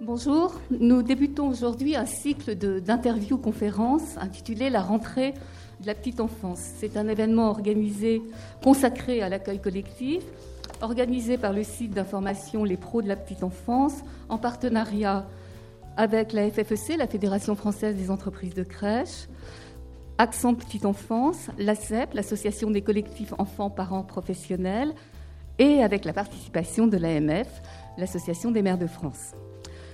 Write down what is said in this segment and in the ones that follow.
Bonjour, nous débutons aujourd'hui un cycle d'interviews-conférences intitulé La rentrée de la petite enfance. C'est un événement organisé, consacré à l'accueil collectif, organisé par le site d'information Les Pros de la petite enfance, en partenariat avec la FFEC, la Fédération française des entreprises de crèche, Accent Petite Enfance, l'ACEP, l'Association des collectifs enfants, parents, professionnels, et avec la participation de l'AMF, l'Association des maires de France.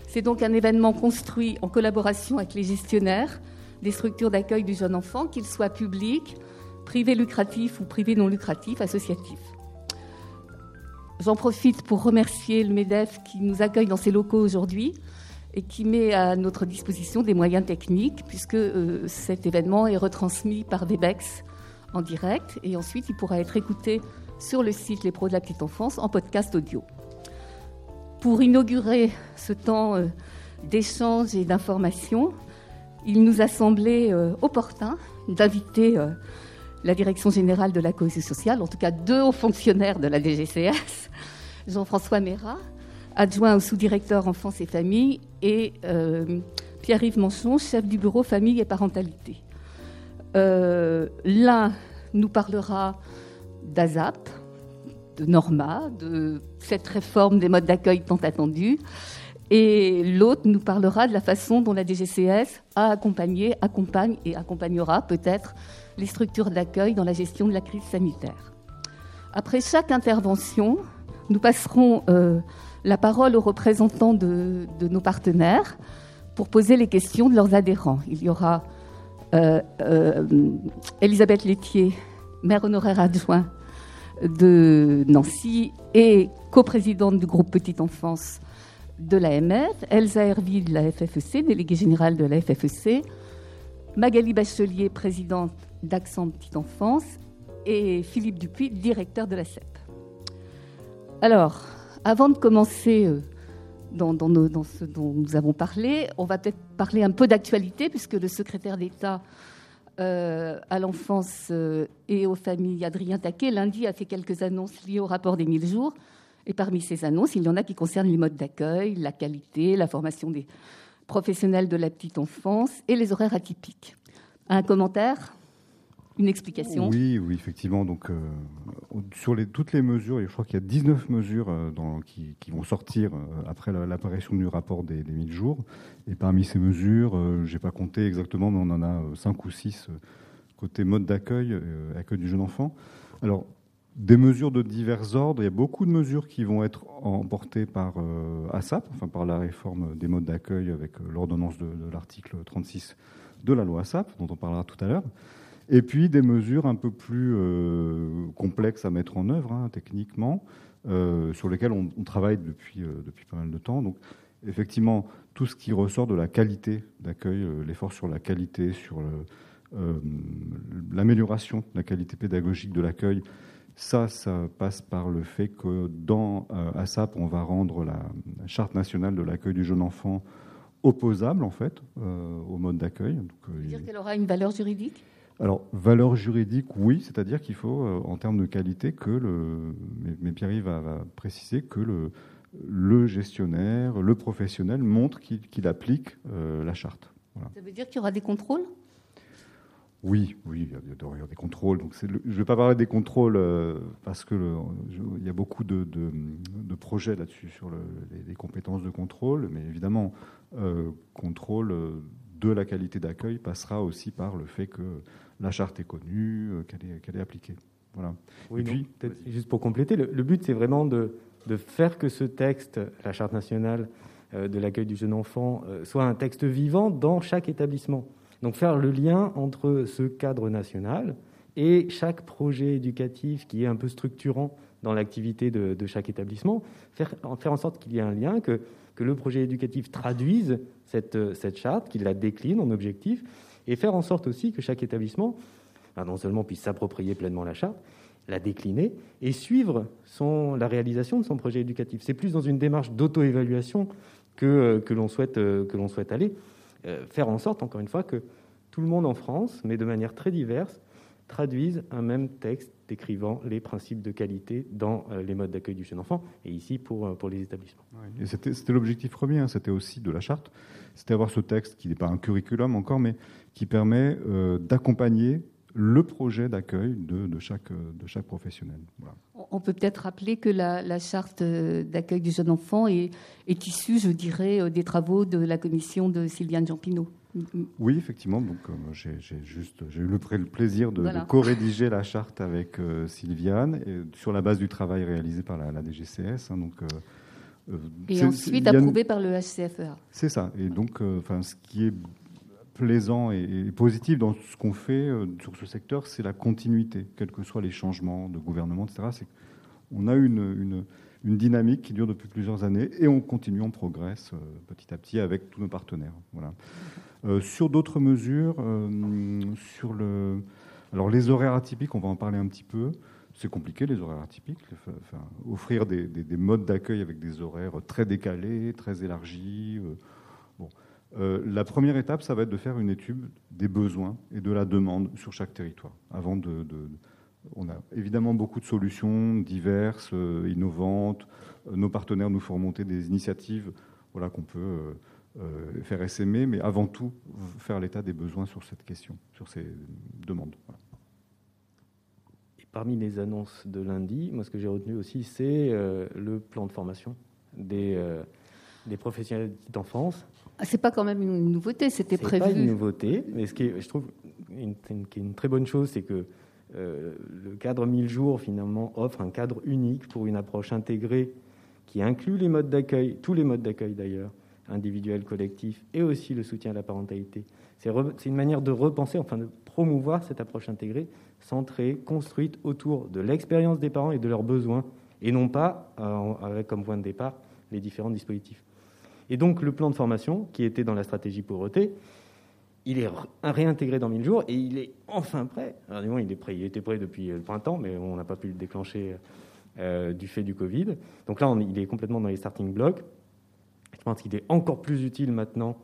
C'est donc un événement construit en collaboration avec les gestionnaires des structures d'accueil du jeune enfant, qu'ils soient publics, privés lucratifs ou privés non lucratifs, associatifs. J'en profite pour remercier le MEDEF qui nous accueille dans ses locaux aujourd'hui et qui met à notre disposition des moyens techniques, puisque euh, cet événement est retransmis par Webex en direct et ensuite il pourra être écouté sur le site Les Pros de la Petite Enfance en podcast audio. Pour inaugurer ce temps euh, d'échange et d'information, il nous a semblé euh, opportun d'inviter la Direction générale de la cohésion sociale, en tout cas deux hauts fonctionnaires de la DGCS, Jean-François Mérat, adjoint au sous-directeur enfance et famille, et euh, Pierre-Yves Manchon, chef du bureau famille et parentalité. Euh, l'un nous parlera d'ASAP, de Norma, de cette réforme des modes d'accueil tant attendue, et l'autre nous parlera de la façon dont la DGCS a accompagné, accompagne et accompagnera peut-être les structures d'accueil dans la gestion de la crise sanitaire. Après chaque intervention, nous passerons euh, la parole aux représentants de, nos partenaires pour poser les questions de leurs adhérents. Il y aura euh, euh, Elisabeth Laitier, maire honoraire adjoint de Nancy et coprésidente du groupe Petite Enfance de l'AMF, Elsa Herville de la FFEC, déléguée générale de la FFEC, Magali Bachelier, présidente d'Accent Petite Enfance, et Philippe Dupuis, directeur de la CEP. Alors, avant de commencer euh, dans, ce dont nous avons parlé, on va peut-être parler un peu d'actualité, puisque le secrétaire d'État euh, à l'enfance euh, et aux familles, Adrien Taquet, lundi a fait quelques annonces liées au rapport des 1000 jours. Et parmi ces annonces, il y en a qui concernent les modes d'accueil, la qualité, la formation des professionnels de la petite enfance et les horaires atypiques. Un commentaire? Une explication Oui, oui, effectivement. Donc, euh, sur toutes les mesures, je crois qu'il y a 19 mesures euh, qui, vont sortir euh, après l'apparition du rapport des, 1000 jours. Et parmi ces mesures, je n'ai pas compté exactement, mais on en a 5 ou 6 côté mode d'accueil, accueil du jeune enfant. Alors, des mesures de divers ordres. Il y a beaucoup de mesures qui vont être emportées par ASAP, enfin par la réforme des modes d'accueil avec l'ordonnance de, de l'article 36 de la loi ASAP, dont on parlera tout à l'heure. Et puis des mesures un peu plus euh, complexes à mettre en œuvre hein, techniquement, euh, sur lesquelles on, travaille depuis, euh, depuis pas mal de temps. Donc effectivement, tout ce qui ressort de la qualité d'accueil, l'effort sur la qualité, sur l'amélioration de la qualité pédagogique de l'accueil, ça, ça passe par le fait que dans ASAP, on va rendre la, charte nationale de l'accueil du jeune enfant opposable, en fait, au mode d'accueil. dire qu'elle aura une valeur juridique? Alors, valeur juridique, oui, c'est-à-dire qu'il faut, euh, en termes de qualité, que le. Mais, Pierre-Yves va, préciser que le, le gestionnaire, le professionnel montre qu'il applique euh, la charte. Ça veut dire qu'il y aura des contrôles? Oui, oui, il y aura des contrôles. Donc je ne vais pas parler des contrôles euh, parce qu'il il y a beaucoup de, de, projets là-dessus sur le, les, compétences de contrôle, mais évidemment, contrôle de la qualité d'accueil passera aussi par le fait que la charte est connue, euh, qu'elle est, appliquée. Voilà. Oui, puis, juste pour compléter, le, but c'est vraiment de, faire que ce texte, la charte nationale euh, de l'accueil du jeune enfant, euh, soit un texte vivant dans chaque établissement. Donc faire le lien entre ce cadre national et chaque projet éducatif qui est un peu structurant dans l'activité de, chaque établissement, faire, faire en sorte qu'il y ait un lien, que, que le projet éducatif traduise cette, cette charte, qu'il la décline en objectifs, et faire en sorte aussi que chaque établissement, non seulement puisse s'approprier pleinement la charte, la décliner et suivre son, la réalisation de son projet éducatif. C'est plus dans une démarche d'auto-évaluation que, euh, que l'on souhaite, euh, que souhaite aller, euh, faire en sorte, encore une fois, que tout le monde en France, mais de manière très diverse, traduisent un même texte décrivant les principes de qualité dans les modes d'accueil du jeune enfant, et ici pour, pour les établissements. c'était l'objectif premier, hein, c'était aussi de la charte, c'était avoir ce texte qui n'est pas un curriculum encore, mais qui permet euh, d'accompagner le projet d'accueil de, chaque, de chaque professionnel. On peut peut-être rappeler que la, charte d'accueil du jeune enfant est, est, issue, je dirais, des travaux de la commission de Sylviane Jampinot. Oui, effectivement. Donc, euh, j'ai juste, j'ai eu le, plaisir de, co-rédiger la charte avec euh, Sylviane sur la base du travail réalisé par la, DGCS. Hein, donc, euh, et ensuite approuvé par le HCFEA. C'est ça. Et donc, enfin, ce qui est plaisant et, positif dans ce qu'on fait sur ce secteur, c'est la continuité, quels que soient les changements de gouvernement, etc. On a une, dynamique qui dure depuis plusieurs années et on continue, on progresse petit à petit avec tous nos partenaires. Euh, sur d'autres mesures, euh, sur le, alors les horaires atypiques, on va en parler un petit peu. C'est compliqué les horaires atypiques. Offrir des, modes d'accueil avec des horaires très décalés, très élargis. Euh, bon. la première étape, ça va être de faire une étude des besoins et de la demande sur chaque territoire. Avant de, on a évidemment beaucoup de solutions diverses, innovantes. Nos partenaires nous font monter des initiatives, voilà qu'on peut euh, faire essaimer, mais avant tout faire l'état des besoins sur cette question, sur ces demandes. Et parmi les annonces de lundi, moi ce que j'ai retenu aussi, c'est euh, le plan de formation des, euh, des professionnels d'enfance. Ah, c'est pas quand même une nouveauté, c'était prévu. C'est pas une nouveauté, mais ce qui je trouve, une, qui est une très bonne chose, c'est que le cadre 1000 jours finalement offre un cadre unique pour une approche intégrée qui inclut les modes d'accueil, tous les modes d'accueil d'ailleurs, individuel, collectif, et aussi le soutien à la parentalité. C'est une manière de repenser, enfin de promouvoir cette approche intégrée, centrée, construite autour de l'expérience des parents et de leurs besoins, et non pas euh, avec comme point de départ les différents dispositifs. Et donc le plan de formation, qui était dans la stratégie pauvreté, il est réintégré dans 1000 jours et il est enfin prêt. Alors, il est prêt, il était prêt depuis le printemps, mais on n'a pas pu le déclencher euh, du fait du Covid. Donc là, il est complètement dans les starting blocks. Je pense qu'il est encore plus utile maintenant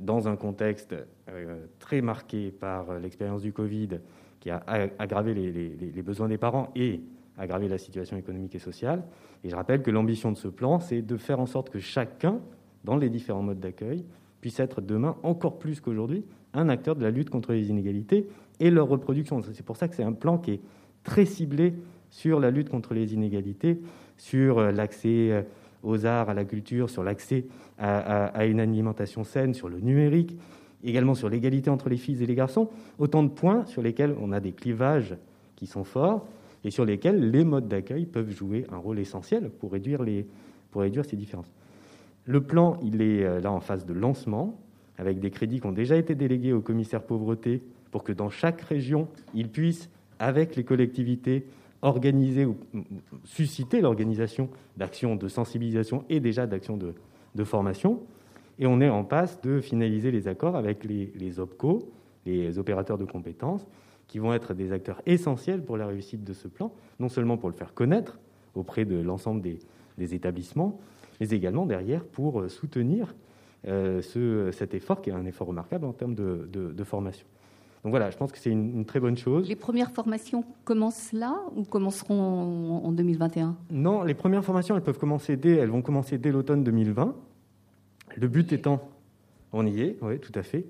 dans un contexte euh, très marqué par l'expérience du Covid qui a aggravé les, besoins des parents et aggravé la situation économique et sociale. Et je rappelle que l'ambition de ce plan, c'est de faire en sorte que chacun, dans les différents modes d'accueil, puisse être demain, encore plus qu'aujourd'hui, un acteur de la lutte contre les inégalités et leur reproduction. C'est pour ça que c'est un plan qui est très ciblé sur la lutte contre les inégalités, sur euh, l'accès euh, aux arts, à la culture, sur l'accès à, une alimentation saine, sur le numérique, également sur l'égalité entre les filles et les garçons, autant de points sur lesquels on a des clivages qui sont forts et sur lesquels les modes d'accueil peuvent jouer un rôle essentiel pour réduire, les, pour réduire ces différences. Le plan, il est euh, là en phase de lancement, avec des crédits qui ont déjà été délégués au commissaire pauvreté pour que dans chaque région, il puisse, avec les collectivités, organiser ou susciter l'organisation d'actions de sensibilisation et déjà d'actions de, formation. Et on est en passe de finaliser les accords avec les, OPCO, les opérateurs de compétences, qui vont être des acteurs essentiels pour la réussite de ce plan, non seulement pour le faire connaître auprès de l'ensemble des, établissements, mais également derrière pour euh, soutenir euh, ce, cet effort qui est un effort remarquable en termes de formation. Donc voilà, je pense que c'est une, très bonne chose. Les premières formations commencent là ou commenceront en, 2021 Non, les premières formations, elles peuvent commencer dès, elles vont commencer dès l'automne 2020. Le but étant, on y est, oui, tout à fait.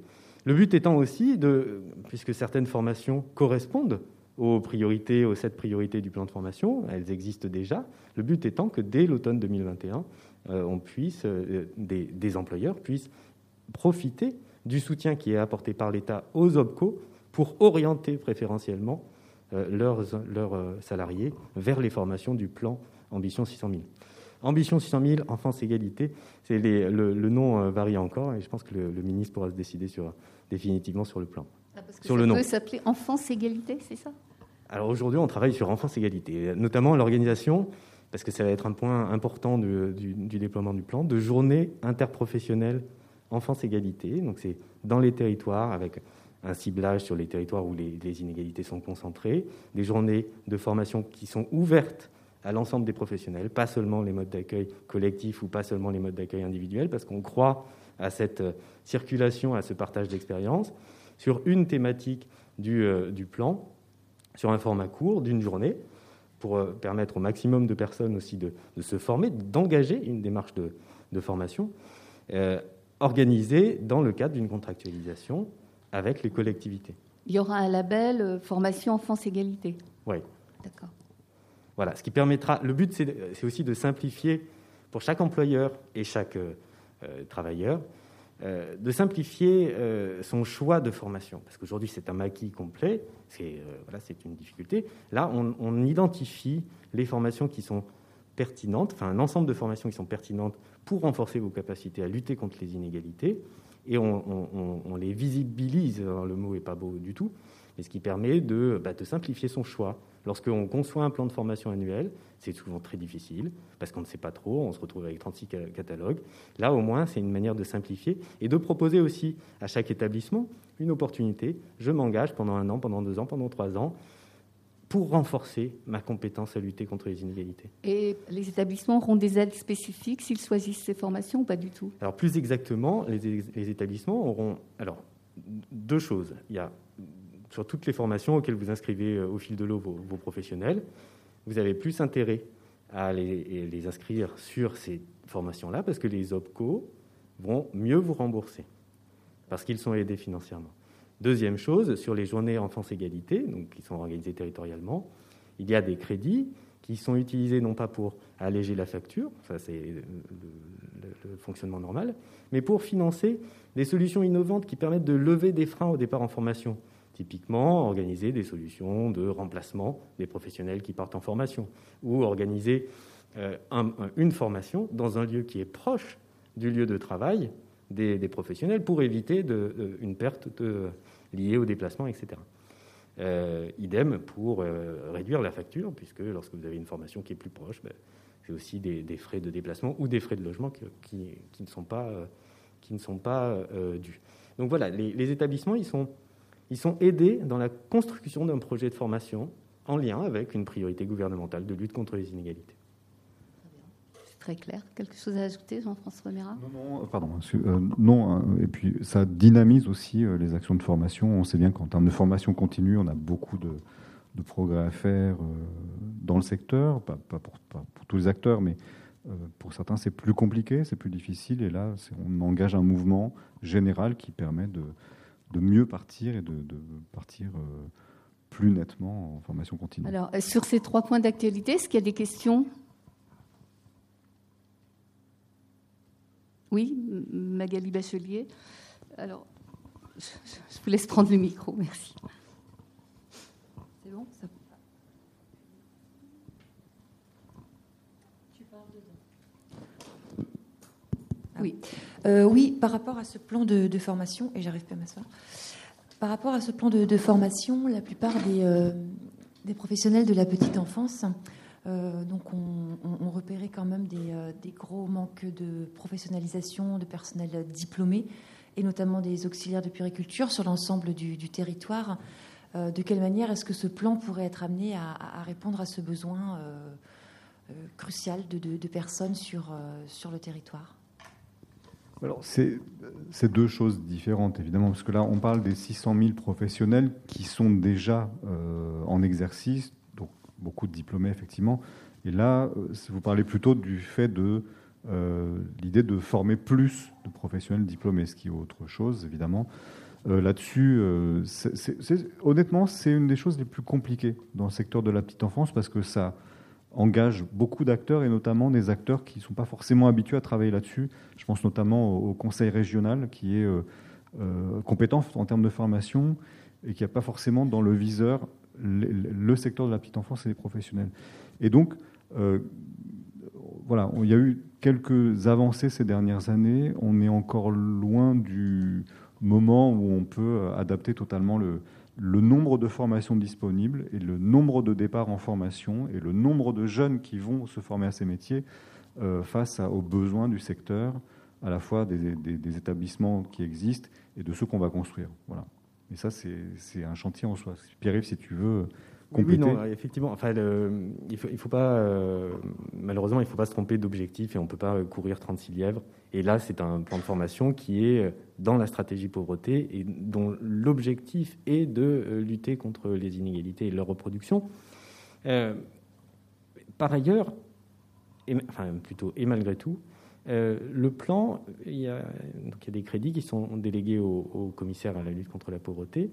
Le but étant aussi de, puisque certaines formations correspondent aux priorités, aux sept priorités du plan de formation, elles existent déjà. Le but étant que dès l'automne 2021, euh, on puisse, euh, des, des employeurs puissent profiter du soutien qui est apporté par l'État aux OPCO pour orienter préférentiellement euh, leurs, leurs euh, salariés vers les formations du plan Ambition 600 000. Ambition 600 000, enfance égalité, c'est le, nom euh, varie encore et je pense que le, ministre pourra se décider sur, définitivement sur le plan. Ah, parce que sur ça le nom. peut s'appeler enfance égalité, c'est ça? Alors aujourd'hui, on travaille sur enfance égalité, notamment l'organisation, parce que ça va être un point important du, déploiement du plan, de journées interprofessionnelles enfance égalité. Donc c'est dans les territoires avec un ciblage sur les territoires où les, inégalités sont concentrées, des journées de formation qui sont ouvertes à l'ensemble des professionnels, pas seulement les modes d'accueil collectifs ou pas seulement les modes d'accueil individuels, parce qu'on croit à cette euh, circulation, à ce partage d'expériences, sur une thématique euh, du plan, sur un format court d'une journée pour permettre au maximum de personnes aussi de, se former, d'engager une démarche de, formation organisée dans le cadre d'une contractualisation avec les collectivités. Il y aura un label formation enfance égalité. Oui. D'accord. Voilà, ce qui permettra. Le but, c'est aussi de simplifier pour chaque employeur et chaque euh, euh, travailleur, euh, de simplifier son choix de formation. Parce qu'aujourd'hui, c'est un maquis complet, c'est voilà, une difficulté. Là, on, identifie les formations qui sont pertinentes, enfin un ensemble de formations qui sont pertinentes pour renforcer vos capacités à lutter contre les inégalités, et on, on les visibilise, le mot n'est pas beau du tout, mais ce qui permet de, bah, de simplifier son choix. Lorsqu'on conçoit un plan de formation annuel, c'est souvent très difficile parce qu'on ne sait pas trop, on se retrouve avec 36 catalogues. Là, au moins, c'est une manière de simplifier et de proposer aussi à chaque établissement une opportunité. Je m'engage pendant un an, pendant deux ans, pendant trois ans pour renforcer ma compétence à lutter contre les inégalités. Et les établissements auront des aides spécifiques s'ils choisissent ces formations ou pas du tout? Alors plus exactement, les, les établissements auront alors deux choses. Il y a sur toutes les formations auxquelles vous inscrivez euh, au fil de l'eau vos, professionnels, vous avez plus intérêt à les, inscrire sur ces formations-là parce que les OPCO vont mieux vous rembourser parce qu'ils sont aidés financièrement. Deuxième chose, sur les journées enfance-égalité, qui sont organisées territorialement, il y a des crédits qui sont utilisés non pas pour alléger la facture, ça c'est le, fonctionnement normal, mais pour financer des solutions innovantes qui permettent de lever des freins au départ en formation. Typiquement, organiser des solutions de remplacement des professionnels qui partent en formation ou organiser euh, une formation dans un lieu qui est proche du lieu de travail des, professionnels pour éviter de, une perte liée au déplacement, etc. Euh, idem pour euh, réduire la facture, puisque lorsque vous avez une formation qui est plus proche, ben, c'est aussi des, frais de déplacement ou des frais de logement qui, ne sont pas, dus. Donc voilà, les établissements, ils sont ils sont aidés dans la construction d'un projet de formation en lien avec une priorité gouvernementale de lutte contre les inégalités. C'est très clair. Quelque chose à ajouter, Jean-François Mera Non, non, euh, pardon. Euh, non, hein, et puis ça dynamise aussi euh, les actions de formation. On sait bien qu'en termes de formation continue, on a beaucoup de, progrès à faire dans le secteur, pas, pour, pour, tous les acteurs, mais pour certains, c'est plus compliqué, c'est plus difficile. Et là, on engage un mouvement général qui permet de, de mieux partir et de, partir euh, plus nettement en formation continue. Alors, euh, sur ces trois points d'actualité, est-ce qu'il y a des questions? Oui, Magali Bachelier. Alors, je, vous laisse prendre le micro, merci. C'est bon? Ça... Tu parles dedans. Oui. Euh, oui, par rapport à ce plan de, formation, et j'arrive pas à m'asseoir, par rapport à ce plan de, formation, la plupart des, euh, des, professionnels de la petite enfance euh, donc on, repérait quand même des, gros manques de professionnalisation de personnel diplômé, et notamment des auxiliaires de puriculture sur l'ensemble du, territoire. de quelle manière est-ce que ce plan pourrait être amené à, répondre à ce besoin crucial de, de personnes sur, sur le territoire? Alors, c'est deux choses différentes, évidemment, parce que là, on parle des 600 000 professionnels qui sont déjà euh, en exercice, donc beaucoup de diplômés, effectivement. Et là, euh, vous parlez plutôt du fait de euh, l'idée de former plus de professionnels diplômés, ce qui est autre chose, évidemment. Là-dessus, honnêtement, c'est une des choses les plus compliquées dans le secteur de la petite enfance parce que ça engage beaucoup d'acteurs et notamment des acteurs qui ne sont pas forcément habitués à travailler là-dessus. Je pense notamment au conseil régional qui est euh, euh, compétent en termes de formation et qui n'a pas forcément dans le viseur le, secteur de la petite enfance et les professionnels. Et donc, euh, voilà, il y a eu quelques avancées ces dernières années. On est encore loin du moment où on peut adapter totalement le, le nombre de formations disponibles et le nombre de départs en formation et le nombre de jeunes qui vont se former à ces métiers euh, face aux besoins du secteur, à la fois des, établissements qui existent et de ceux qu'on va construire. Voilà. Et ça, c'est un chantier en soi. Pierre-Yves, si tu veux, compléter non, effectivement. Enfin, il faut, faut pas, euh, malheureusement, il ne faut pas se tromper d'objectif et on ne peut pas courir 36 lièvres. Et là, c'est un plan de formation qui est dans la stratégie pauvreté et dont l'objectif est de lutter contre les inégalités et leur reproduction. par ailleurs, et, enfin plutôt et malgré tout, euh, le plan, il y, a, donc il y, a, des crédits qui sont délégués au, commissaire à la lutte contre la pauvreté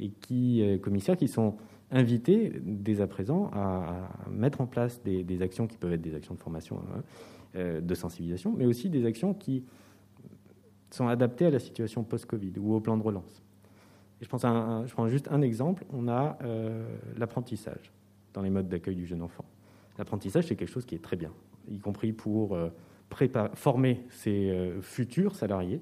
et qui, euh, commissaires qui sont invités dès à présent à, mettre en place des, actions qui peuvent être des actions de formation, hein, euh, de sensibilisation, mais aussi des actions qui sont adaptées à la situation post-Covid ou au plan de relance. je, pense je prends juste un exemple, on a l'apprentissage dans les modes d'accueil du jeune enfant. L'apprentissage, c'est quelque chose qui est très bien, y compris pour former ses euh, futurs salariés,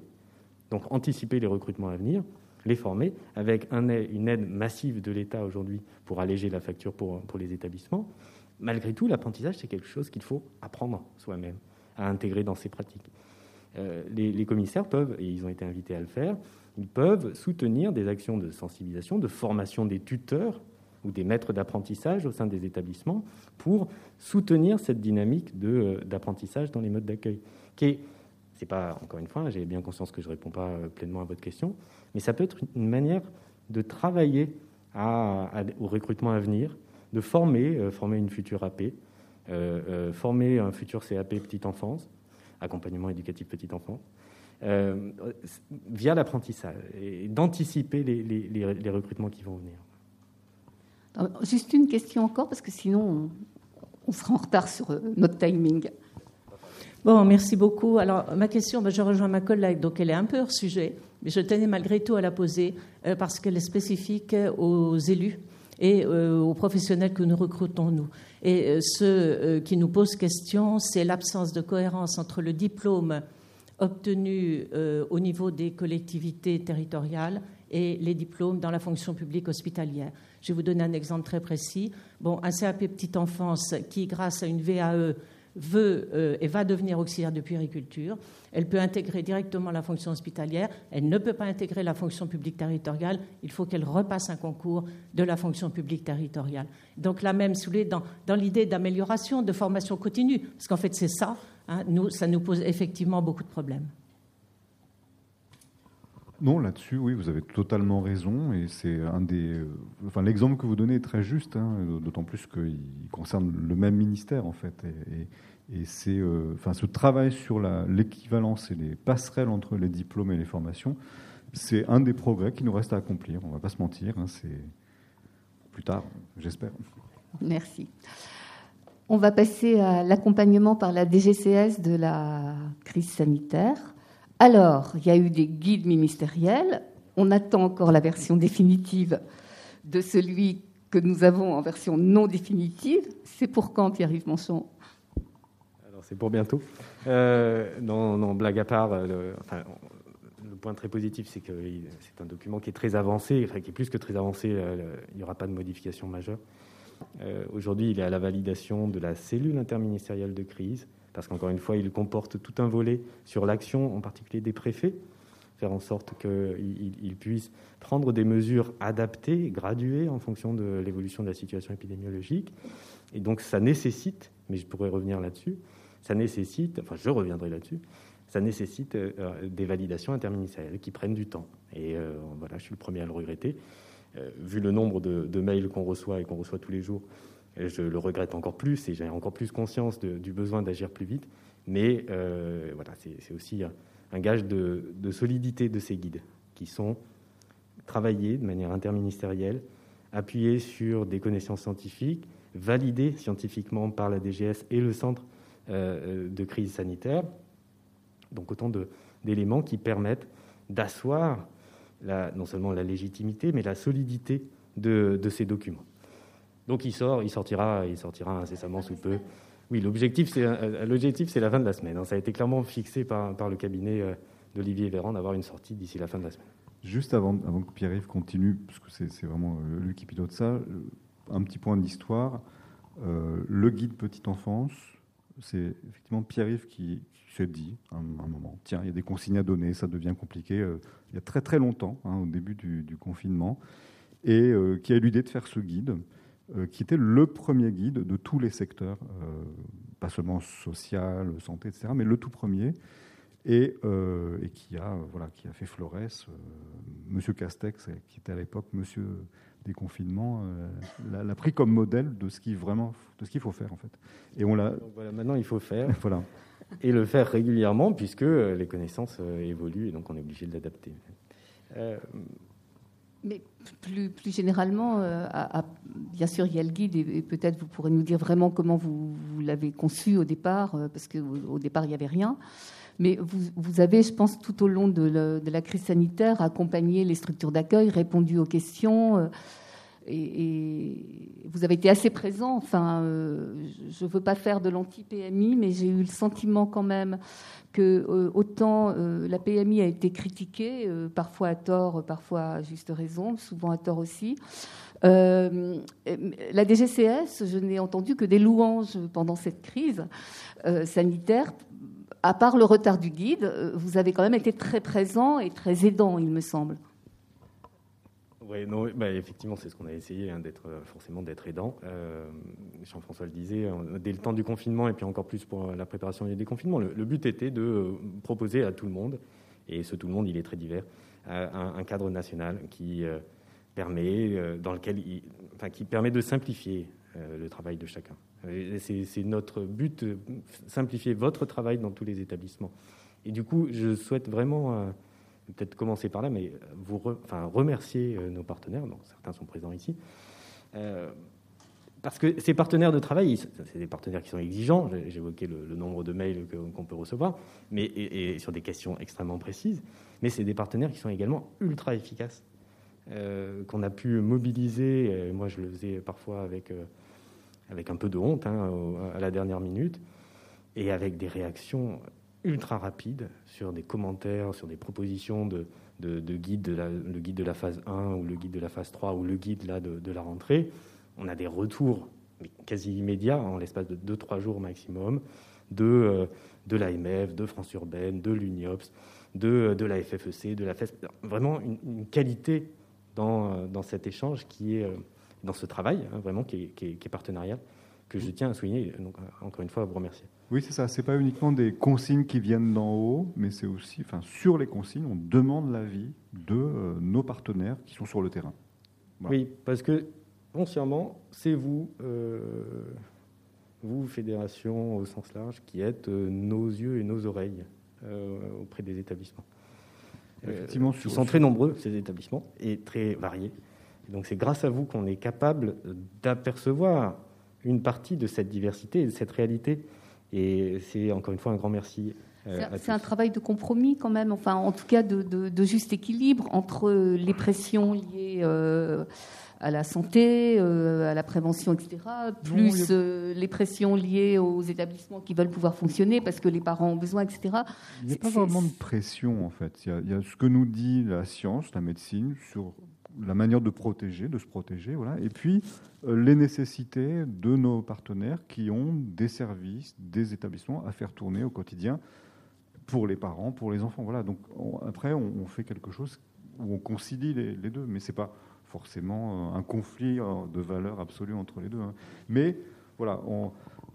donc anticiper les recrutements à venir, les former avec un, une aide massive de l'État aujourd'hui pour alléger la facture pour les établissements. Malgré tout, l'apprentissage, c'est quelque chose qu'il faut apprendre soi-même, à intégrer dans ses pratiques. Euh, les, commissaires peuvent, et ils ont été invités à le faire, ils peuvent soutenir des actions de sensibilisation, de formation des tuteurs ou des maîtres d'apprentissage au sein des établissements pour soutenir cette dynamique euh, d'apprentissage dans les modes d'accueil. Qui est, c'est pas, encore une fois, j'ai bien conscience que je ne réponds pas euh, pleinement à votre question, mais ça peut être une manière de travailler au recrutement à venir, de former, former une future AP, former un futur CAP petite enfance, accompagnement éducatif petite enfance, via l'apprentissage et d'anticiper les, les recrutements qui vont venir. Juste une question encore, parce que sinon, on, sera en retard sur euh, notre timing. Bon, merci beaucoup. Alors, ma question, ben, je rejoins ma collègue, donc elle est un peu hors sujet, mais je tenais malgré tout à la poser euh, parce qu'elle est spécifique aux élus et euh, aux professionnels que nous recrutons, nous. Et ce qui nous pose question, c'est l'absence de cohérence entre le diplôme obtenu au niveau des collectivités territoriales et les diplômes dans la fonction publique hospitalière. Je vais vous donner un exemple très précis. Bon, un CAP petite enfance qui, grâce à une VAE, veut euh, et va devenir auxiliaire de puériculture. Elle peut intégrer directement la fonction hospitalière. Elle ne peut pas intégrer la fonction publique territoriale. Il faut qu'elle repasse un concours de la fonction publique territoriale. Donc là même, dans, dans l'idée d'amélioration, de formation continue, parce qu'en fait c'est ça, hein, nous, ça nous pose effectivement beaucoup de problèmes. Non, là-dessus, oui, vous avez totalement raison. Et c'est un des. Euh, enfin, l'exemple que vous donnez est très juste, hein, d'autant plus qu'il concerne le même ministère, en fait. Et, c'est. Euh, enfin, ce travail sur l'équivalence et les passerelles entre les diplômes et les formations, c'est un des progrès qui nous reste à accomplir. On ne va pas se mentir. Hein, c'est plus tard, j'espère. Merci. On va passer à l'accompagnement par la DGCS de la crise sanitaire. Alors, il y a eu des guides ministériels. On attend encore la version définitive de celui que nous avons en version non définitive. C'est pour quand, Pierre-Yves Manchon? Alors, c'est pour bientôt. Euh, non, blague à part, euh, le, point très positif, c'est que c'est un document qui est très avancé, qui est plus que très avancé, euh, il n'y aura pas de modification majeure. Aujourd'hui, il est à la validation de la cellule interministérielle de crise parce qu'encore une fois, il comporte tout un volet sur l'action, en particulier des préfets, faire en sorte qu'ils puissent prendre des mesures adaptées, graduées en fonction de l'évolution de la situation épidémiologique. Et donc, ça nécessite, mais je pourrais revenir là-dessus, ça nécessite, enfin, je reviendrai là-dessus, ça nécessite euh, des validations interministérielles qui prennent du temps. Et euh, voilà, je suis le premier à le regretter. Euh, vu le nombre de mails qu'on reçoit et qu'on reçoit tous les jours, je le regrette encore plus et j'ai encore plus conscience du besoin d'agir plus vite. Mais euh, voilà, c'est aussi un gage de, solidité de ces guides qui sont travaillés de manière interministérielle, appuyés sur des connaissances scientifiques, validés scientifiquement par la DGS et le Centre euh, de crise sanitaire. Donc autant d'éléments qui permettent d'asseoir non seulement la légitimité, mais la solidité de ces documents. Donc il sort, il sortira, il sortira incessamment sous peu. Oui, l'objectif c'est euh, la fin de la semaine. Hein. Ça a été clairement fixé par, le cabinet euh, d'Olivier Véran d'avoir une sortie d'ici la fin de la semaine. Juste avant, avant que Pierre-Yves continue, parce que c'est vraiment euh, lui qui pilote ça, un petit point d'histoire. le guide petite enfance, c'est effectivement Pierre-Yves qui, s'est dit à un, moment, tiens, il y a des consignes à donner, ça devient compliqué. il y a très très longtemps, hein, au début du confinement, et qui a eu l'idée de faire ce guide qui était le premier guide de tous les secteurs, pas seulement social, santé, etc., mais le tout premier, et, qui, a, voilà, qui a fait Flores, Monsieur Castex, qui était à l'époque Monsieur des confinements, l'a pris comme modèle de ce qui vraiment, de ce qu'il faut faire en fait. Et on l'a. Voilà, maintenant il faut faire. voilà et le faire régulièrement puisque euh, les connaissances euh, évoluent et donc on est obligé de l'adapter. Euh, Mais plus, plus généralement, bien sûr, il y a le guide et, peut-être vous pourrez nous dire vraiment comment vous, l'avez conçu au départ, parce qu'au au départ, il n'y avait rien. Mais vous, vous, avez, je pense, tout au long de, de, la crise sanitaire, accompagné les structures d'accueil, répondu aux questions et, vous avez été assez présent. Enfin, euh, je ne veux pas faire de l'anti-PMI, mais j'ai eu le sentiment quand même que euh, autant euh, la PMI a été critiquée, parfois à tort, parfois à juste raison, souvent à tort aussi. la DGCS, je n'ai entendu que des louanges pendant cette crise sanitaire. À part le retard du guide, vous avez quand même été très présent et très aidant, il me semble. Oui, non, bah, effectivement, c'est ce qu'on a essayé, hein, d'être euh, forcément d'être aidant. Euh, Jean-François le disait, dès le temps du confinement et puis encore plus pour la préparation du déconfinement, le, but était de euh, proposer à tout le monde, et ce tout le monde, il est très divers, un, cadre national qui permet, dans lequel, enfin, qui permet de simplifier le travail de chacun. C'est notre but, simplifier votre travail dans tous les établissements. Et du coup, je souhaite vraiment peut-être commencer par là, mais vous enfin, remercier euh, nos partenaires, donc certains sont présents ici, euh, parce que ces partenaires de travail, c'est des partenaires qui sont exigeants, j'évoquais le, le, nombre de mails qu'on peut recevoir, mais, et, sur des questions extrêmement précises, mais c'est des partenaires qui sont également ultra efficaces, euh, qu'on a pu mobiliser, moi je le faisais parfois avec, avec un peu de honte, hein, à la dernière minute, et avec des réactions ultra rapide sur des commentaires, sur des propositions de, de, guide, de la, le guide de la phase 1 ou le guide de la phase 3 ou le guide là, de, la rentrée. On a des retours quasi immédiats, en l'espace de 2-3 jours maximum, de, euh, de l'AMF, de France Urbaine, de l'UNIOPS, de, de la FFEC, de la FES. Vraiment une, qualité dans, euh, dans, cet échange qui est, euh, dans ce travail, hein, vraiment qui est, qui, est, partenarial, que je tiens à souligner. Donc, encore une fois, à vous remercier. Oui, c'est ça. C'est pas uniquement des consignes qui viennent d'en haut, mais c'est aussi, enfin, sur les consignes, on demande l'avis de euh, nos partenaires qui sont sur le terrain. Oui, parce que consciemment, c'est vous, euh, vous, fédération au sens large, qui êtes euh, nos yeux et nos oreilles auprès des établissements. Effectivement, ils sont très nombreux ces établissements et très variés. donc c'est grâce à vous qu'on est capable d'apercevoir une partie de cette diversité et de cette réalité et c'est encore une fois un grand merci. Euh, c'est un travail de compromis quand même, enfin en tout cas de, juste équilibre entre les pressions liées euh, à la santé, euh, à la prévention, etc., plus les pressions liées aux établissements qui veulent pouvoir fonctionner parce que les parents ont besoin, etc. Il n'y a pas vraiment de pression en fait. il y, a, ce que nous dit la science, la médecine sur la manière de protéger, de se protéger, voilà. Et puis euh, les nécessités de nos partenaires qui ont des services, des établissements à faire tourner au quotidien pour les parents, pour les enfants, voilà. Donc après, on, fait quelque chose où on concilie les, deux, mais c'est pas forcément euh, un conflit euh, de valeurs absolues entre les deux. Hein. Mais voilà,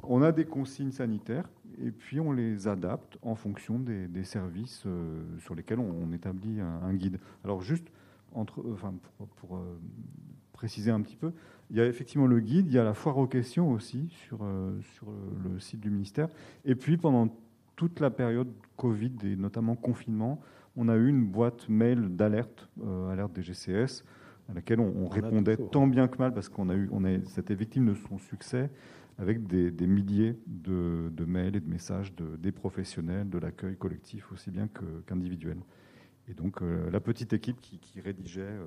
on, a des consignes sanitaires et puis on les adapte en fonction des, services sur lesquels on, établit un, guide. Alors juste entre, euh, enfin, pour, euh, préciser un petit peu, il y a effectivement le guide, il y a la foire aux questions aussi sur, euh, sur le site du ministère. Et puis pendant toute la période Covid et notamment confinement, on a eu une boîte mail d'alerte, alerte des GCS, à laquelle on, répondait tant bien que mal parce qu'on a eu, on a, c'était victime de son succès avec des, milliers de, mails et de messages de, des professionnels, de l'accueil collectif aussi bien qu'individuel. Et donc euh, la petite équipe qui, rédigeait euh,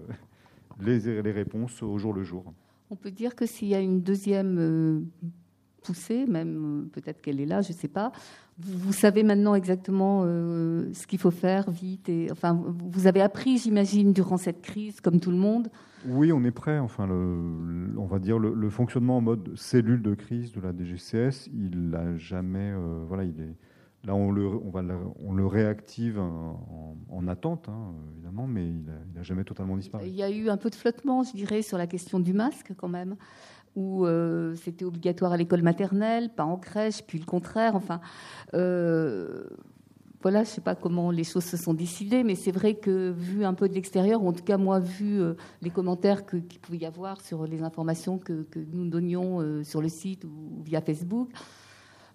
les, les, réponses au jour le jour. On peut dire que s'il y a une deuxième euh, poussée, même peut-être qu'elle est là, je ne sais pas, vous, savez maintenant exactement ce qu'il faut faire vite. Et, enfin, vous avez appris, j'imagine, durant cette crise, comme tout le monde. Oui, on est prêt. Enfin, on va dire le, fonctionnement en mode cellule de crise de la DGCS, il n'a jamais, voilà, il est Là, on le, réactive en, attente, hein, évidemment, mais il n'a jamais totalement disparu. Il y a eu un peu de flottement, je dirais, sur la question du masque quand même. où c'était obligatoire à l'école maternelle, pas en crèche, puis le contraire. Enfin, voilà, je ne sais pas comment les choses se sont décidées, mais c'est vrai que vu un peu de l'extérieur, en tout cas moi vu euh, les commentaires qu'il pouvait y avoir sur les informations que, nous donnions euh, sur le site ou via Facebook,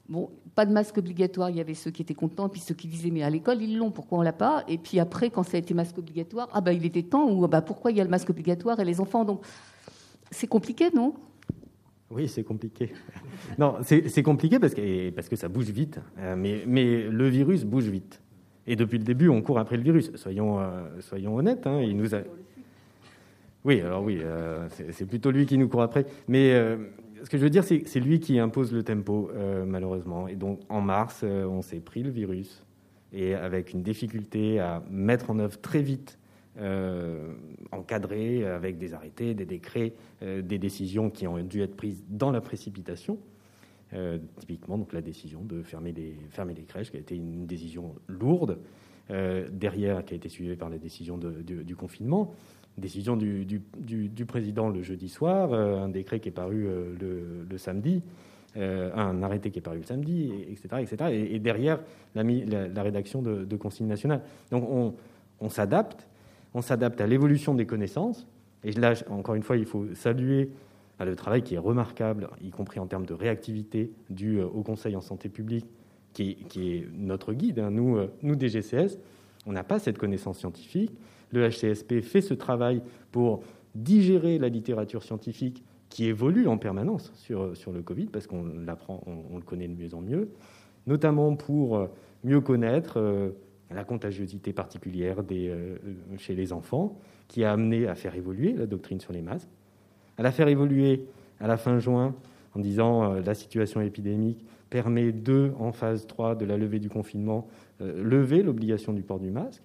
bon, pas de masque obligatoire, il y avait ceux qui étaient contents, puis ceux qui disaient mais à l'école ils l'ont, pourquoi on l'a pas? Et puis après, quand ça a été masque obligatoire, ah bah il était temps, ou ah bah pourquoi il y a le masque obligatoire et les enfants? Donc c'est compliqué, non? Oui, c'est compliqué. non, c'est compliqué parce que, parce que ça bouge vite, euh, mais, mais, le virus bouge vite. Et depuis le début, on court après le virus. Soyons, euh, soyons honnêtes. Hein, il nous a... Oui, alors oui, euh, c'est plutôt lui qui nous court après. Mais ce que je veux dire, c'est c'est lui qui impose le tempo, malheureusement. Et donc, en mars, on s'est pris le virus, et avec une difficulté à mettre en œuvre très vite euh, encadré avec des arrêtés, des décrets, euh, des décisions qui ont dû être prises dans la précipitation. Euh, typiquement, donc la décision de fermer les, fermer les crèches, qui a été une décision lourde, derrière, qui a été suivie par la décision du, confinement, décision du, président le jeudi soir, un décret qui est paru le, samedi, un arrêté qui est paru le samedi, etc. etc. Et, derrière, la, rédaction de, consignes nationales. Donc on, s'adapte on s'adapte à l'évolution des connaissances. Et là, encore une fois, il faut saluer bah, le travail qui est remarquable, y compris en termes de réactivité, dû euh, au Conseil en santé publique, qui est, notre guide. Hein. Nous, euh, nous, DGCS, on n'a pas cette connaissance scientifique. Le HCSP fait ce travail pour digérer la littérature scientifique qui évolue en permanence sur, sur le Covid, parce qu'on l'apprend, on, le connaît de mieux en mieux, notamment pour euh, mieux connaître la contagiosité particulière euh, chez les enfants, qui a amené à faire évoluer la doctrine sur les masques, à la faire évoluer à la fin juin en disant euh, la situation épidémique permet de, en phase 3 de la levée du confinement, euh, lever l'obligation du port du masque.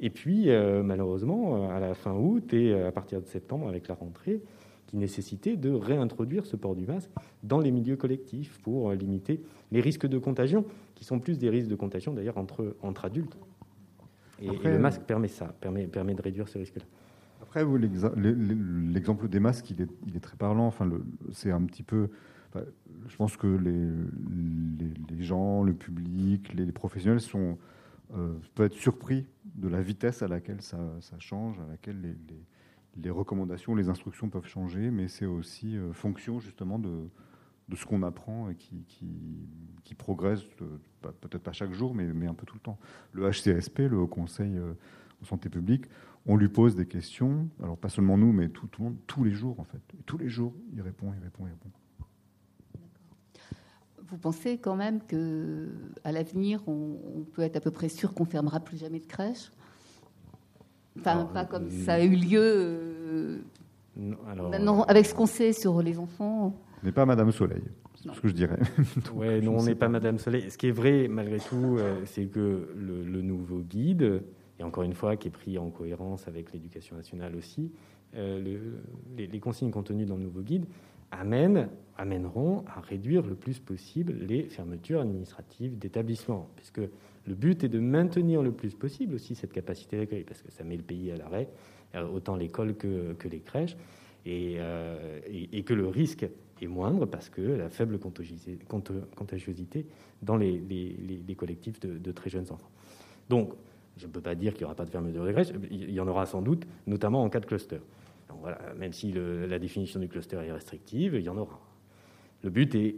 Et puis, malheureusement, à la fin août et à partir de septembre, avec la rentrée, qui nécessitait de réintroduire ce port du masque dans les milieux collectifs pour limiter les risques de contagion, qui sont plus des risques de contagion d'ailleurs entre, entre adultes. Et, le masque permet ça, permet, permet de réduire ce risque-là. Après, l'exemple des masques, il est, il est très parlant. Enfin, c'est un petit peu. je pense que les, les, gens, le public, les, professionnels sont, euh, peuvent être surpris de la vitesse à laquelle ça, change, à laquelle les, recommandations, les instructions peuvent changer, mais c'est aussi euh, fonction justement de, ce qu'on apprend et qui, progresse, peut-être pas chaque jour, mais, un peu tout le temps. Le HCSP, le Haut Conseil euh, Santé publique, on lui pose des questions, alors pas seulement nous, mais tout le monde, tous les jours en fait. tous les jours, il répond, il répond, il répond. Vous pensez quand même que à l'avenir, on, on, peut être à peu près sûr qu'on fermera plus jamais de crèche? Enfin, pas comme euh, ça a eu lieu. Euh, maintenant, avec ce qu'on sait sur les enfants. On n'est pas Madame Soleil, c'est ce que je dirais. ouais, non, on n'est pas. Madame Soleil. Ce qui est vrai, malgré tout, euh, c'est que le, nouveau guide, et encore une fois, qui est pris en cohérence avec l'éducation nationale aussi, les, les, consignes contenues dans le nouveau guide amènent, amèneront à réduire le plus possible les fermetures administratives d'établissements, puisque le but est de maintenir le plus possible aussi cette capacité d'accueil, parce que ça met le pays à l'arrêt, euh, autant l'école que, que, les crèches, euh, et, que le risque est moindre parce que la faible contagiosité dans les, collectifs de, de, très jeunes enfants. Donc, je ne peux pas dire qu'il n'y aura pas de fermeture des crèches, il y en aura sans doute, notamment en cas de cluster. Même si la définition du cluster est restrictive, il y en aura. Le but est,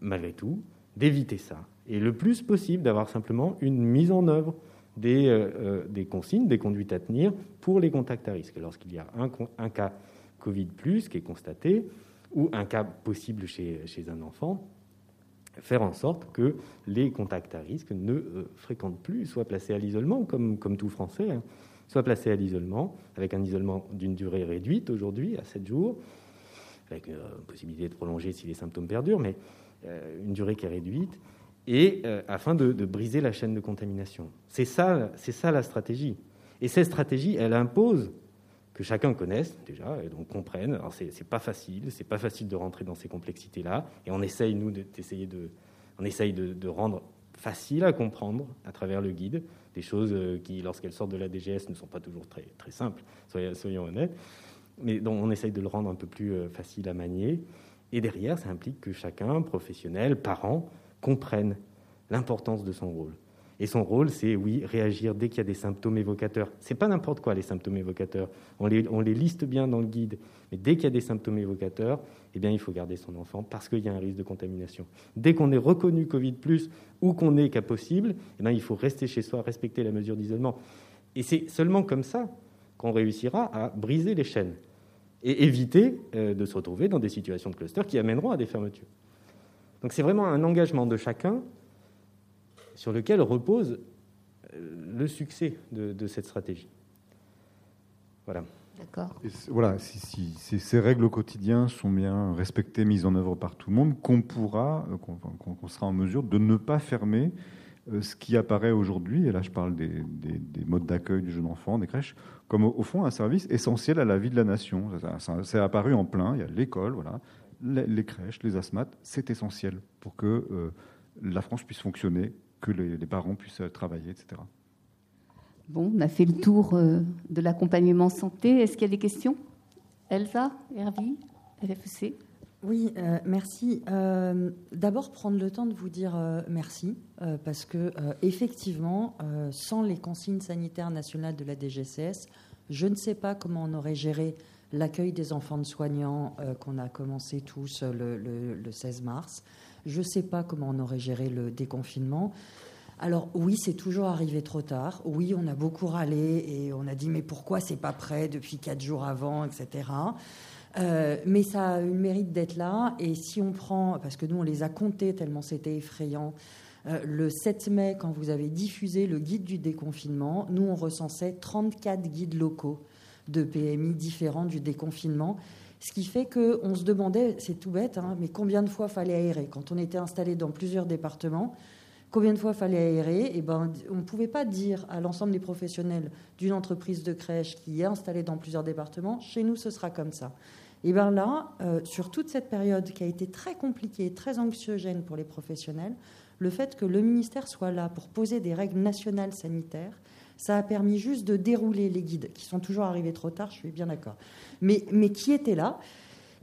malgré tout, d'éviter ça et le plus possible d'avoir simplement une mise en œuvre des, euh, euh, consignes, des conduites à tenir pour les contacts à risque. Lorsqu'il y a un, cas Covid qui est constaté, ou un cas possible chez, un enfant, faire en sorte que les contacts à risque ne euh, fréquentent plus, soient placés à l'isolement, comme, comme tout Français, hein, soient placés à l'isolement, avec un isolement d'une durée réduite aujourd'hui, à 7 jours, avec une possibilité de prolonger si les symptômes perdurent, mais une durée qui est réduite, et euh, afin de, briser la chaîne de contamination. C'est ça, la stratégie. Et cette stratégie, elle impose que chacun connaisse déjà et donc comprenne. Alors c'est, c'est pas facile, c'est pas facile de rentrer dans ces complexités-là, et on essaye nous d'essayer de, rendre facile à comprendre à travers le guide des choses euh, qui, lorsqu'elles sortent de la DGS, ne sont pas toujours très très simples. Soyons, honnêtes. mais dont on essaye de le rendre un peu plus facile à manier. Et derrière, ça implique que chacun, professionnel, parent, comprenne l'importance de son rôle. Et son rôle, c'est, oui, réagir dès qu'il y a des symptômes évocateurs. C'est pas n'importe quoi, les symptômes évocateurs. On les, on les, liste bien dans le guide. Mais dès qu'il y a des symptômes évocateurs, eh bien, il faut garder son enfant parce qu'il y a un risque de contamination. Dès qu'on est reconnu Covid+, ou qu'on est cas possible, eh bien, il faut rester chez soi, respecter la mesure d'isolement. Et c'est seulement comme ça qu'on réussira à briser les chaînes et éviter euh, de se retrouver dans des situations de cluster qui amèneront à des fermetures. Donc c'est vraiment un engagement de chacun sur lequel repose euh, le succès de, cette stratégie. Voilà. D'accord. Voilà, si, ces règles au quotidien sont bien respectées, mises en œuvre par tout le monde, qu'on pourra, euh, qu'on sera en mesure de ne pas fermer euh, ce qui apparaît aujourd'hui, et là je parle des, modes d'accueil du jeune enfant, des crèches, comme au, fond un service essentiel à la vie de la nation. C'est apparu en plein, il y a l'école, voilà, les, crèches, les asthmates, c'est essentiel pour que la France puisse fonctionner que les, parents puissent travailler, etc. Bon, on a fait le tour euh, de l'accompagnement santé. Est-ce qu'il y a des questions? Elsa, Hervé, LFC oui, euh, merci. Euh, d'abord, prendre le temps de vous dire merci, parce que effectivement, sans les consignes sanitaires nationales de la DGCS, je ne sais pas comment on aurait géré l'accueil des enfants de soignants qu'on a commencé tous le, le 16 mars. Je ne sais pas comment on aurait géré le déconfinement. Alors oui, c'est toujours arrivé trop tard. Oui, on a beaucoup râlé et on a dit mais pourquoi c'est pas prêt depuis quatre jours avant, etc. Euh, mais ça a eu le mérite d'être là. Et si on prend, parce que nous on les a comptés tellement c'était effrayant. Euh, le 7 mai, quand vous avez diffusé le guide du déconfinement, nous on recensait 34 guides locaux de PMI différents du déconfinement. Ce qui fait qu'on se demandait, c'est tout bête, hein, mais combien de fois fallait aérer? Quand on était installé dans plusieurs départements, combien de fois fallait aérer? Et eh ben, On ne pouvait pas dire à l'ensemble des professionnels d'une entreprise de crèche qui est installée dans plusieurs départements, chez nous ce sera comme ça. Et bien là, euh, sur toute cette période qui a été très compliquée, très anxiogène pour les professionnels, le fait que le ministère soit là pour poser des règles nationales sanitaires, ça a permis juste de dérouler les guides, qui sont toujours arrivés trop tard, je suis bien d'accord, mais, mais qui étaient là.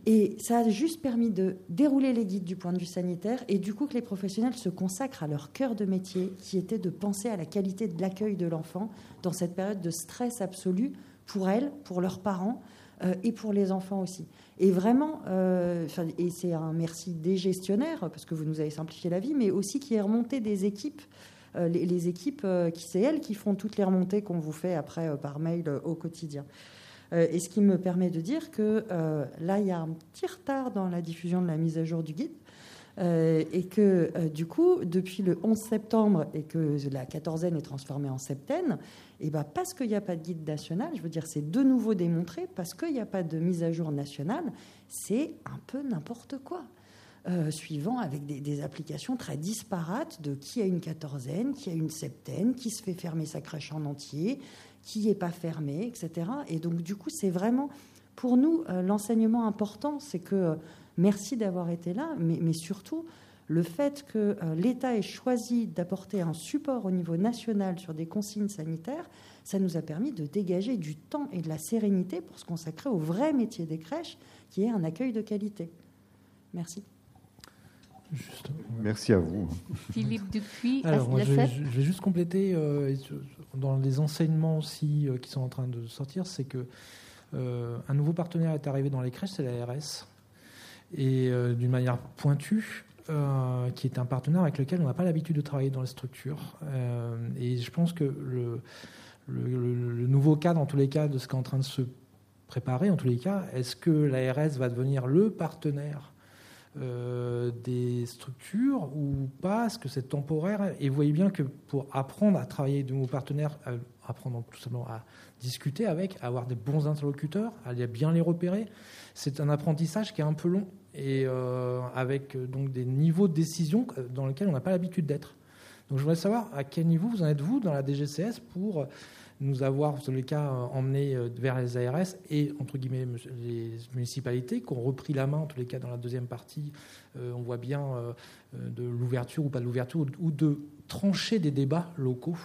Et ça a juste permis de dérouler les guides du point de vue sanitaire et du coup que les professionnels se consacrent à leur cœur de métier, qui était de penser à la qualité de l'accueil de l'enfant dans cette période de stress absolu pour elles, pour leurs parents euh, et pour les enfants aussi. Et vraiment, euh, et c'est un merci des gestionnaires, parce que vous nous avez simplifié la vie, mais aussi qui est remonté des équipes euh, les, équipes, euh, qui c'est elles qui font toutes les remontées qu'on vous fait après euh, par mail au quotidien. et ce qui me permet de dire que là, il y a un petit retard dans la diffusion de la mise à jour du guide. et que du coup, depuis le 11 septembre et que la quatorzaine est transformée en septaine, et ben parce qu'il n'y a pas de guide national, je veux dire, c'est de nouveau démontré, parce qu'il n'y a pas de mise à jour nationale, c'est un peu n'importe quoi. Euh, suivant avec des, applications très disparates de qui a une quatorzaine, qui a une septaine, qui se fait fermer sa crèche en entier, qui n'est pas fermé, etc. Et donc, du coup, c'est vraiment, pour nous, euh, l'enseignement important, c'est que, euh, merci d'avoir été là, mais, surtout, le fait que l'État ait choisi d'apporter un support au niveau national sur des consignes sanitaires, ça nous a permis de dégager du temps et de la sérénité pour se consacrer au vrai métier des crèches, qui est un accueil de qualité. Merci. Merci à vous. Philippe Dupuis, Alors, je, vais juste compléter euh, dans les enseignements aussi euh, qui sont en train de sortir, c'est que euh, un nouveau partenaire est arrivé dans les crèches, c'est l'ARS, et d'une manière pointue, qui est un partenaire avec lequel on n'a pas l'habitude de travailler dans les structures. et je pense que le, le, nouveau cadre, en tous les cas, de ce qui est en train de se préparer, en tous les cas, est-ce que l'ARS va devenir le partenaire euh, des structures ou pas Est-ce que c'est temporaire? Et vous voyez bien que pour apprendre à travailler de nouveaux partenaires, apprendre tout simplement à discuter avec, à avoir des bons interlocuteurs, à bien les repérer, c'est un apprentissage qui est un peu long et euh, avec euh, donc des niveaux de décision dans lesquels on n'a pas l'habitude d'être. Donc je voudrais savoir à quel niveau vous en êtes vous dans la DGCS pour nous avoir, dans les cas, euh, emmenés euh, vers les ARS et, entre guillemets, les municipalités qui ont repris la main, en tous les cas, dans la deuxième partie, euh, on voit bien de l'ouverture ou pas de l'ouverture, ou de trancher des débats locaux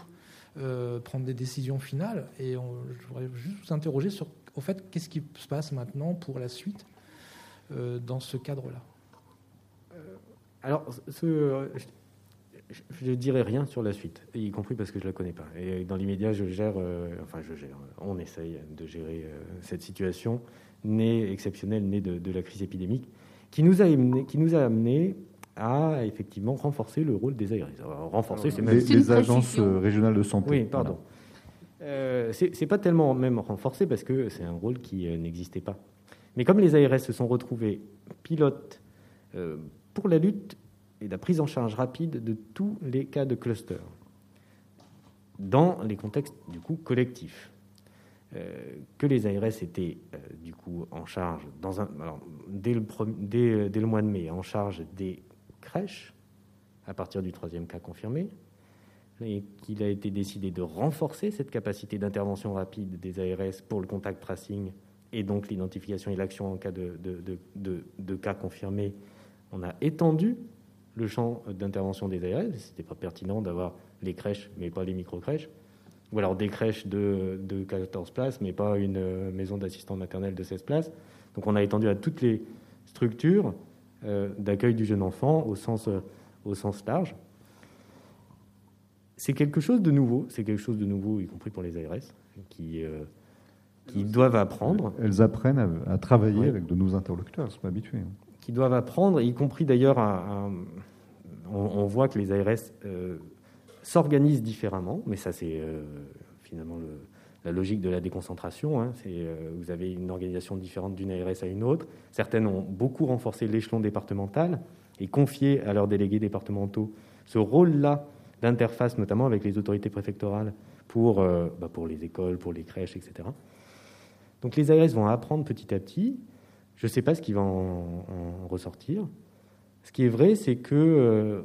prendre des décisions finales. Et je voudrais juste vous interroger sur, au fait, qu'est-ce qui se passe maintenant pour la suite dans ce cadre-là? Alors, ce, je ne dirai rien sur la suite, y compris parce que je ne la connais pas. Et dans l'immédiat, je gère, enfin je gère, on essaye de gérer cette situation née exceptionnelle, née de, de, la crise épidémique, qui nous a amené, qui nous a amené à effectivement renforcer le rôle des ARS. renforcer, c'est même les, agences euh, régionales de santé. Oui, pardon. Euh, c'est pas tellement même renforcé parce que c'est un rôle qui euh, n'existait pas. Mais comme les ARS se sont retrouvés pilotes euh, pour la lutte et la prise en charge rapide de tous les cas de cluster dans les contextes du coup collectifs, que les ARS étaient du coup en charge dans un, dès, le, dès, le mois de mai en charge des crèche à partir du troisième cas confirmé, et qu'il a été décidé de renforcer cette capacité d'intervention rapide des ARS pour le contact tracing et donc l'identification et l'action en cas de, de, cas confirmés. On a étendu le champ d'intervention des ARS. Ce n'était pas pertinent d'avoir les crèches, mais pas les micro-crèches. Ou alors des crèches de, de 14 places, mais pas une euh, maison d'assistants maternels de 16 places. Donc on a étendu à toutes les structures euh, d'accueil du jeune enfant au sens, euh, au sens large. C'est quelque chose de nouveau, c'est quelque chose de nouveau, y compris pour les ARS, qui, euh, qui doivent apprendre. Elles apprennent à, travailler avec de nouveaux interlocuteurs, elles sont habituées. Hein. Qui doivent apprendre, y compris d'ailleurs, on, voit que les ARS s'organisent différemment, mais ça c'est finalement le, la logique de la déconcentration. Hein, euh, vous avez une organisation différente d'une ARS à une autre. Certaines ont beaucoup renforcé l'échelon départemental et confié à leurs délégués départementaux ce rôle-là d'interface, notamment avec les autorités préfectorales pour, euh, bah, pour les écoles, pour les crèches, etc. Donc les ARS vont apprendre petit à petit. Je ne sais pas ce qui va en, ressortir. Ce qui est vrai, c'est que, euh,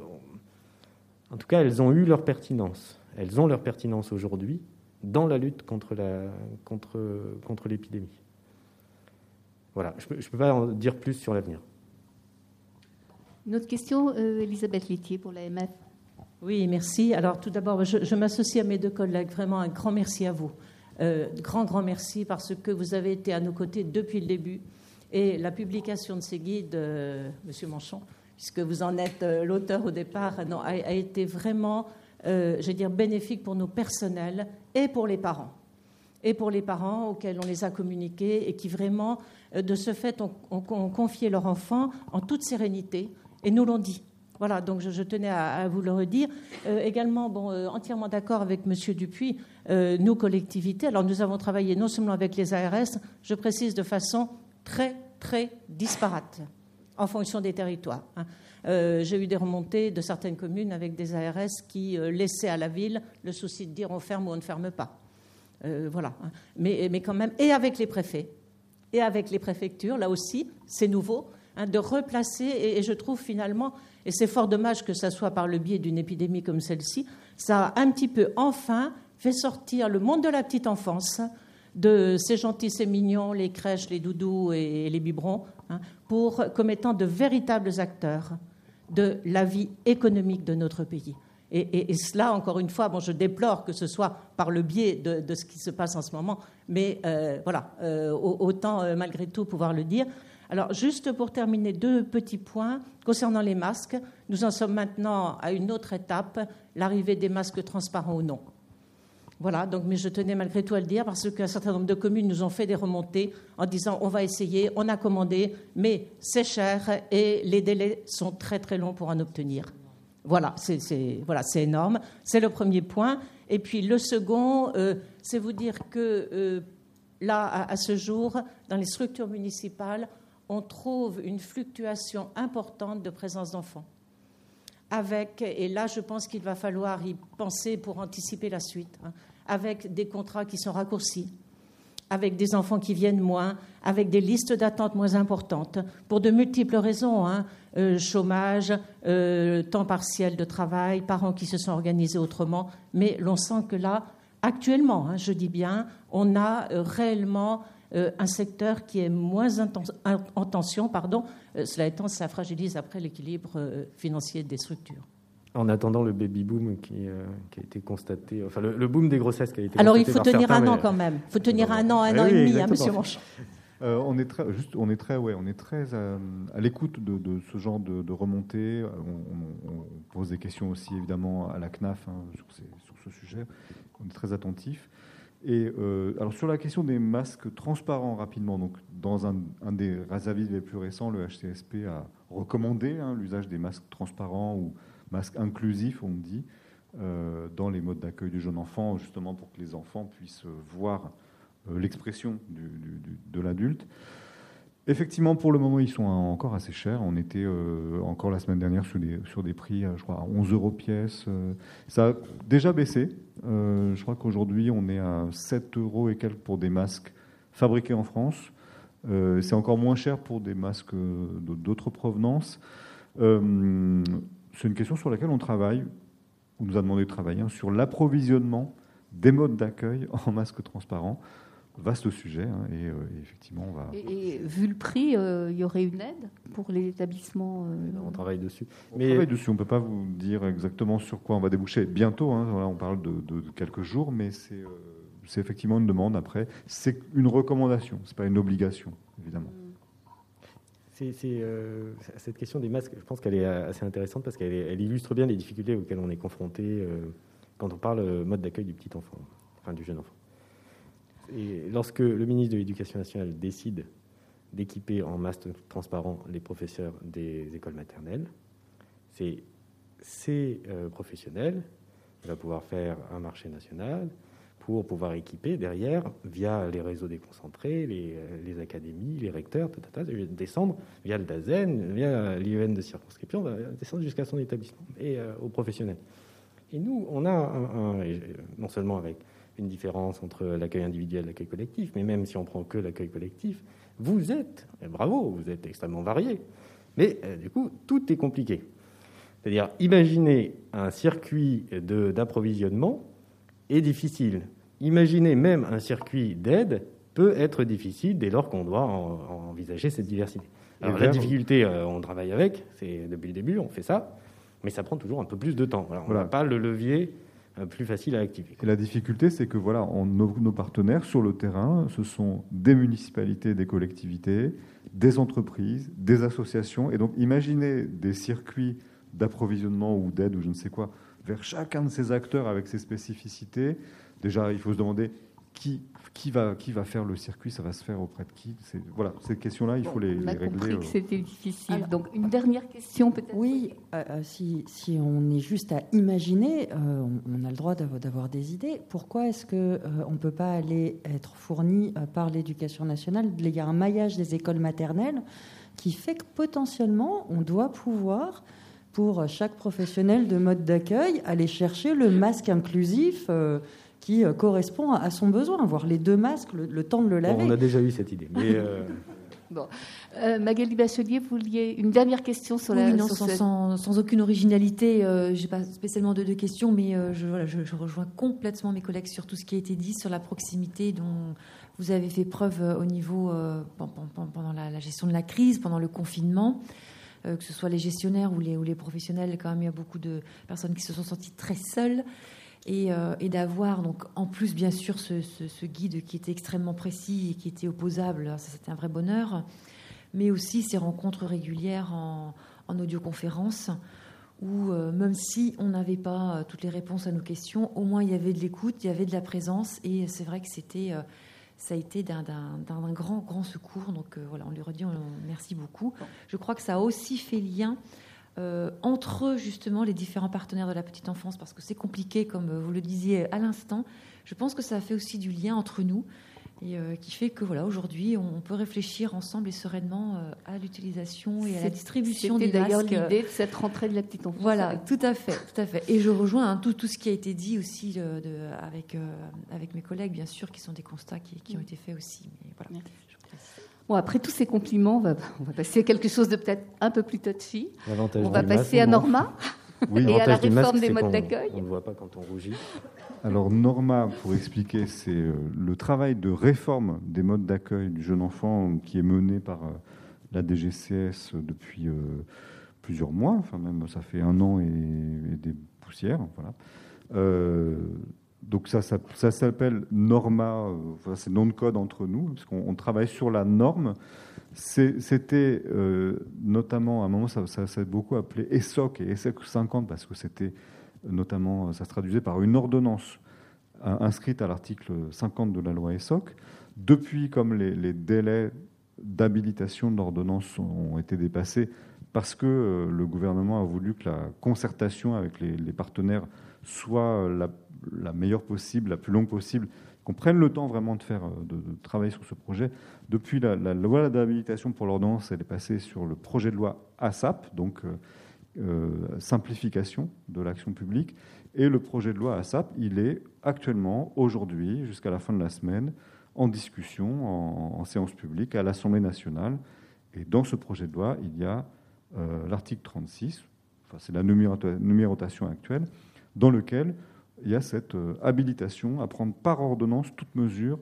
en tout cas, elles ont eu leur pertinence. Elles ont leur pertinence aujourd'hui dans la lutte contre, la, contre, contre l'épidémie. Voilà, je ne peux pas en dire plus sur l'avenir. Une autre question, euh, Elisabeth Littier pour l'AMF. Oui, merci. Alors tout d'abord, je, m'associe à mes deux collègues. Vraiment un grand merci à vous. Euh, grand, grand merci parce que vous avez été à nos côtés depuis le début. Et la publication de ces guides, euh, Monsieur Manchon, puisque vous en êtes l'auteur au départ, non, a, été vraiment euh, je veux dire, bénéfique pour nos personnels et pour les parents. Et pour les parents auxquels on les a communiqués et qui vraiment, euh, de ce fait, ont, confié leur enfant en toute sérénité et nous l'ont dit. Voilà, donc je, tenais à, vous le redire. Euh, également, bon, entièrement d'accord avec M. Dupuis, nous, collectivités, alors nous avons travaillé non seulement avec les ARS, je précise de façon très, très disparate en fonction des territoires. Hein. Euh, j'ai eu des remontées de certaines communes avec des ARS qui euh, laissaient à la ville le souci de dire on ferme ou on ne ferme pas. Euh, voilà. Hein. Mais, mais, quand même, et avec les préfets, et avec les préfectures, là aussi, c'est nouveau, hein, de replacer, et, je trouve finalement, et c'est fort dommage que ça soit par le biais d'une épidémie comme celle-ci, ça a un petit peu enfin fait sortir le monde de la petite enfance de ces gentils, ces mignons, les crèches, les doudous et les biberons, hein, pour, comme étant de véritables acteurs de la vie économique de notre pays. Et, cela, encore une fois, bon, je déplore que ce soit par le biais de, ce qui se passe en ce moment, mais euh, voilà, euh, autant euh, malgré tout pouvoir le dire. Alors, juste pour terminer, deux petits points concernant les masques. Nous en sommes maintenant à une autre étape, l'arrivée des masques transparents ou non. Voilà, donc, mais je tenais malgré tout à le dire parce qu'un certain nombre de communes nous ont fait des remontées en disant on va essayer, on a commandé, mais c'est cher et les délais sont très très longs pour en obtenir. Voilà, c'est énorme. C'est le premier point. Et puis le second, euh, c'est vous dire que euh, là, à, ce jour, dans les structures municipales, on trouve une fluctuation importante de présence d'enfants. Avec, et là je pense qu'il va falloir y penser pour anticiper la suite, hein, avec des contrats qui sont raccourcis, avec des enfants qui viennent moins, avec des listes d'attente moins importantes, pour de multiples raisons, hein, euh, chômage, euh, temps partiel de travail, parents qui se sont organisés autrement, mais l'on sent que là, actuellement, hein, je dis bien, on a euh, réellement un secteur qui est moins en tension, pardon. cela étant, ça fragilise après l'équilibre financier des structures. En attendant le baby boom qui, qui a été constaté, enfin le, boom des grossesses qui a été Alors il faut tenir un an quand même. Il faut tenir un an, un an et demi, hein, monsieur Manche. on est très, juste, on est très, ouais, on est très à, l'écoute de, ce genre de, de remontée. On, pose des questions aussi évidemment à la CNAF hein, sur, sur, ce sujet. On est très attentif. Et euh, alors sur la question des masques transparents rapidement, donc dans un, des avis les plus récents, le HCSP a recommandé hein, l'usage des masques transparents ou masques inclusifs, on dit, euh, dans les modes d'accueil du jeune enfant, justement pour que les enfants puissent voir euh, l'expression de l'adulte. Effectivement, pour le moment, ils sont encore assez chers. On était euh, encore la semaine dernière sur des, sur des prix, je crois, à 11 euros pièce. Ça a déjà baissé. je crois qu'aujourd'hui, on est à 7 euros et quelques pour des masques fabriqués en France. C'est encore moins cher pour des masques d'autres provenances. C'est une question sur laquelle on travaille. On nous a demandé de travailler hein, sur l'approvisionnement des modes d'accueil en masques transparents vaste sujet. Hein, euh, et, effectivement, on va. Et, vu le prix, euh, il y aurait une aide pour les établissements. Euh, on travaille dessus. On travaille dessus. On ne peut pas vous dire exactement sur quoi on va déboucher bientôt. Hein, on parle de, quelques jours, mais c'est c'est effectivement une demande. Après, c'est une recommandation. C'est pas une obligation, évidemment. C'est, cette question des masques, je pense qu'elle est assez intéressante parce qu'elle elle illustre bien les difficultés auxquelles on est confronté quand on parle mode d'accueil du petit enfant, enfin du jeune enfant. Et lorsque le ministre de l'Éducation nationale décide d'équiper en masque transparent les professeurs des écoles maternelles, c'est ces euh, professionnels qui va pouvoir faire un marché national pour pouvoir équiper derrière, via les réseaux déconcentrés, les, euh, les académies, les recteurs, descendre via le DAZEN, via l'IEN de circonscription, descendre jusqu'à son établissement et euh, aux professionnels. Et nous, on a non seulement avec une différence entre l'accueil individuel et l'accueil collectif, mais même si on prend que l'accueil collectif, vous êtes, bravo, vous êtes extrêmement varié. Mais euh, du coup, tout est compliqué. C'est-à-dire, imaginer un circuit d'approvisionnement est difficile. Imaginer même un circuit d'aide peut être difficile dès lors qu'on doit envisager cette diversité. Alors, la difficulté, euh, on travaille avec, c'est depuis le début, on fait ça, mais ça prend toujours un peu plus de temps. on n'a pas le levier euh, plus facile à activer. Et la difficulté, c'est que voilà, nos, partenaires sur le terrain, ce sont des municipalités, des collectivités, des entreprises, des associations. Et donc, imaginez des circuits d'approvisionnement ou d'aide ou je ne sais quoi vers chacun de ces acteurs avec ses spécificités. Déjà, il faut se demander qui, qui, va, qui va faire le circuit Ça va se faire auprès de qui Voilà, ces questions-là, il faut les, on a compris que c'était difficile. Donc, une dernière question peut-être Oui, euh, euh, si, si, on est juste à imaginer, euh, on, a le droit d'avoir des idées. Pourquoi est-ce qu'on ne peut pas aller être fourni par l'éducation nationale? Il y a un maillage des écoles maternelles qui fait que potentiellement, on doit pouvoir pour chaque professionnel de mode d'accueil, aller chercher le masque inclusif qui euh, correspond à son besoin, avoir les deux masques, le, temps de le laver. on a déjà eu cette idée. Mais euh, bon. Euh, Magali Bachelier, vous vouliez une dernière question sur la. Non, sans, aucune originalité, je n'ai pas spécialement de, questions, mais je, voilà, je, rejoins complètement mes collègues sur tout ce qui a été dit sur la proximité dont vous avez fait preuve au niveau pendant la, gestion de la crise, pendant le confinement. Que ce soit les gestionnaires ou les, professionnels, quand même, il y a beaucoup de personnes qui se sont senties très seules. Euh, et, d'avoir donc en plus bien sûr ce, guide qui était extrêmement précis et qui était opposable, ça c'était un vrai bonheur, mais aussi ces rencontres régulières en, audioconférence où euh, même si on n'avait pas euh, toutes les réponses à nos questions, au moins il y avait de l'écoute, il y avait de la présence et c'est vrai que c'était ça a été d'un grand grand secours. Donc voilà, on lui redit on, merci beaucoup. Je crois que ça a aussi fait lien euh, entre justement les différents partenaires de la petite enfance, parce que c'est compliqué, comme vous le disiez à l'instant. Je pense que ça a fait aussi du lien entre nous et euh, qui fait que voilà aujourd'hui on peut réfléchir ensemble et sereinement euh, à l'utilisation et à la distribution des masques. d'ailleurs l'idée de cette rentrée de la petite enfance. Voilà, tout à fait, tout à fait. Et je rejoins hein, tout, tout ce qui a été dit aussi de, avec avec mes collègues bien sûr, qui sont des constats qui, qui ont été faits aussi. Mais voilà. Bon, après tous ces compliments, on va, on va passer à quelque chose de peut-être un peu plus touchy. On va passer à Norma et à la réforme des modes d'accueil. On ne voit pas quand on rougit. Alors Norma, pour expliquer, c'est euh, le travail de réforme des modes d'accueil du jeune enfant qui est mené par euh, la DGCS depuis euh, plusieurs mois, enfin même ça fait un an et, des poussières. Voilà. donc ça, ça, s'appelle Norma, c'est nom de code entre nous, parce qu'on travaille sur la norme. C'était notamment, à un moment, ça, s'est beaucoup appelé ESOC et ESOC 50, parce que c'était notamment, ça se traduisait par une ordonnance inscrite à l'article 50 de la loi ESOC. Depuis, comme les, délais d'habilitation de l'ordonnance ont été dépassés, parce que euh, le gouvernement a voulu que la concertation avec les, partenaires soit la, meilleure possible, la plus longue possible, qu'on prenne le temps vraiment de faire, de, travailler sur ce projet. Depuis la, loi d'habilitation pour l'ordonnance, elle est passée sur le projet de loi ASAP, donc euh, euh, simplification de l'action publique. Et le projet de loi ASAP, il est actuellement, aujourd'hui, jusqu'à la fin de la semaine, en discussion, en, séance publique, à l'Assemblée nationale. Et dans ce projet de loi, il y a euh, l'article 36, enfin, c'est la numérotation actuelle, dans lequel il y a cette euh, habilitation à prendre par ordonnance toute mesure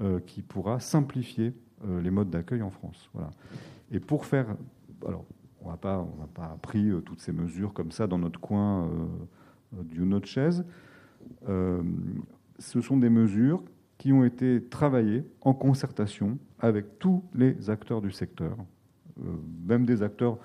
euh, qui pourra simplifier les modes d'accueil en France. Voilà. Et pour faire. Alors, on n'a pas, pas pris toutes ces mesures comme ça dans notre coin d'une autre chaise. ce sont des mesures qui ont été travaillées en concertation avec tous les acteurs du secteur, même des acteurs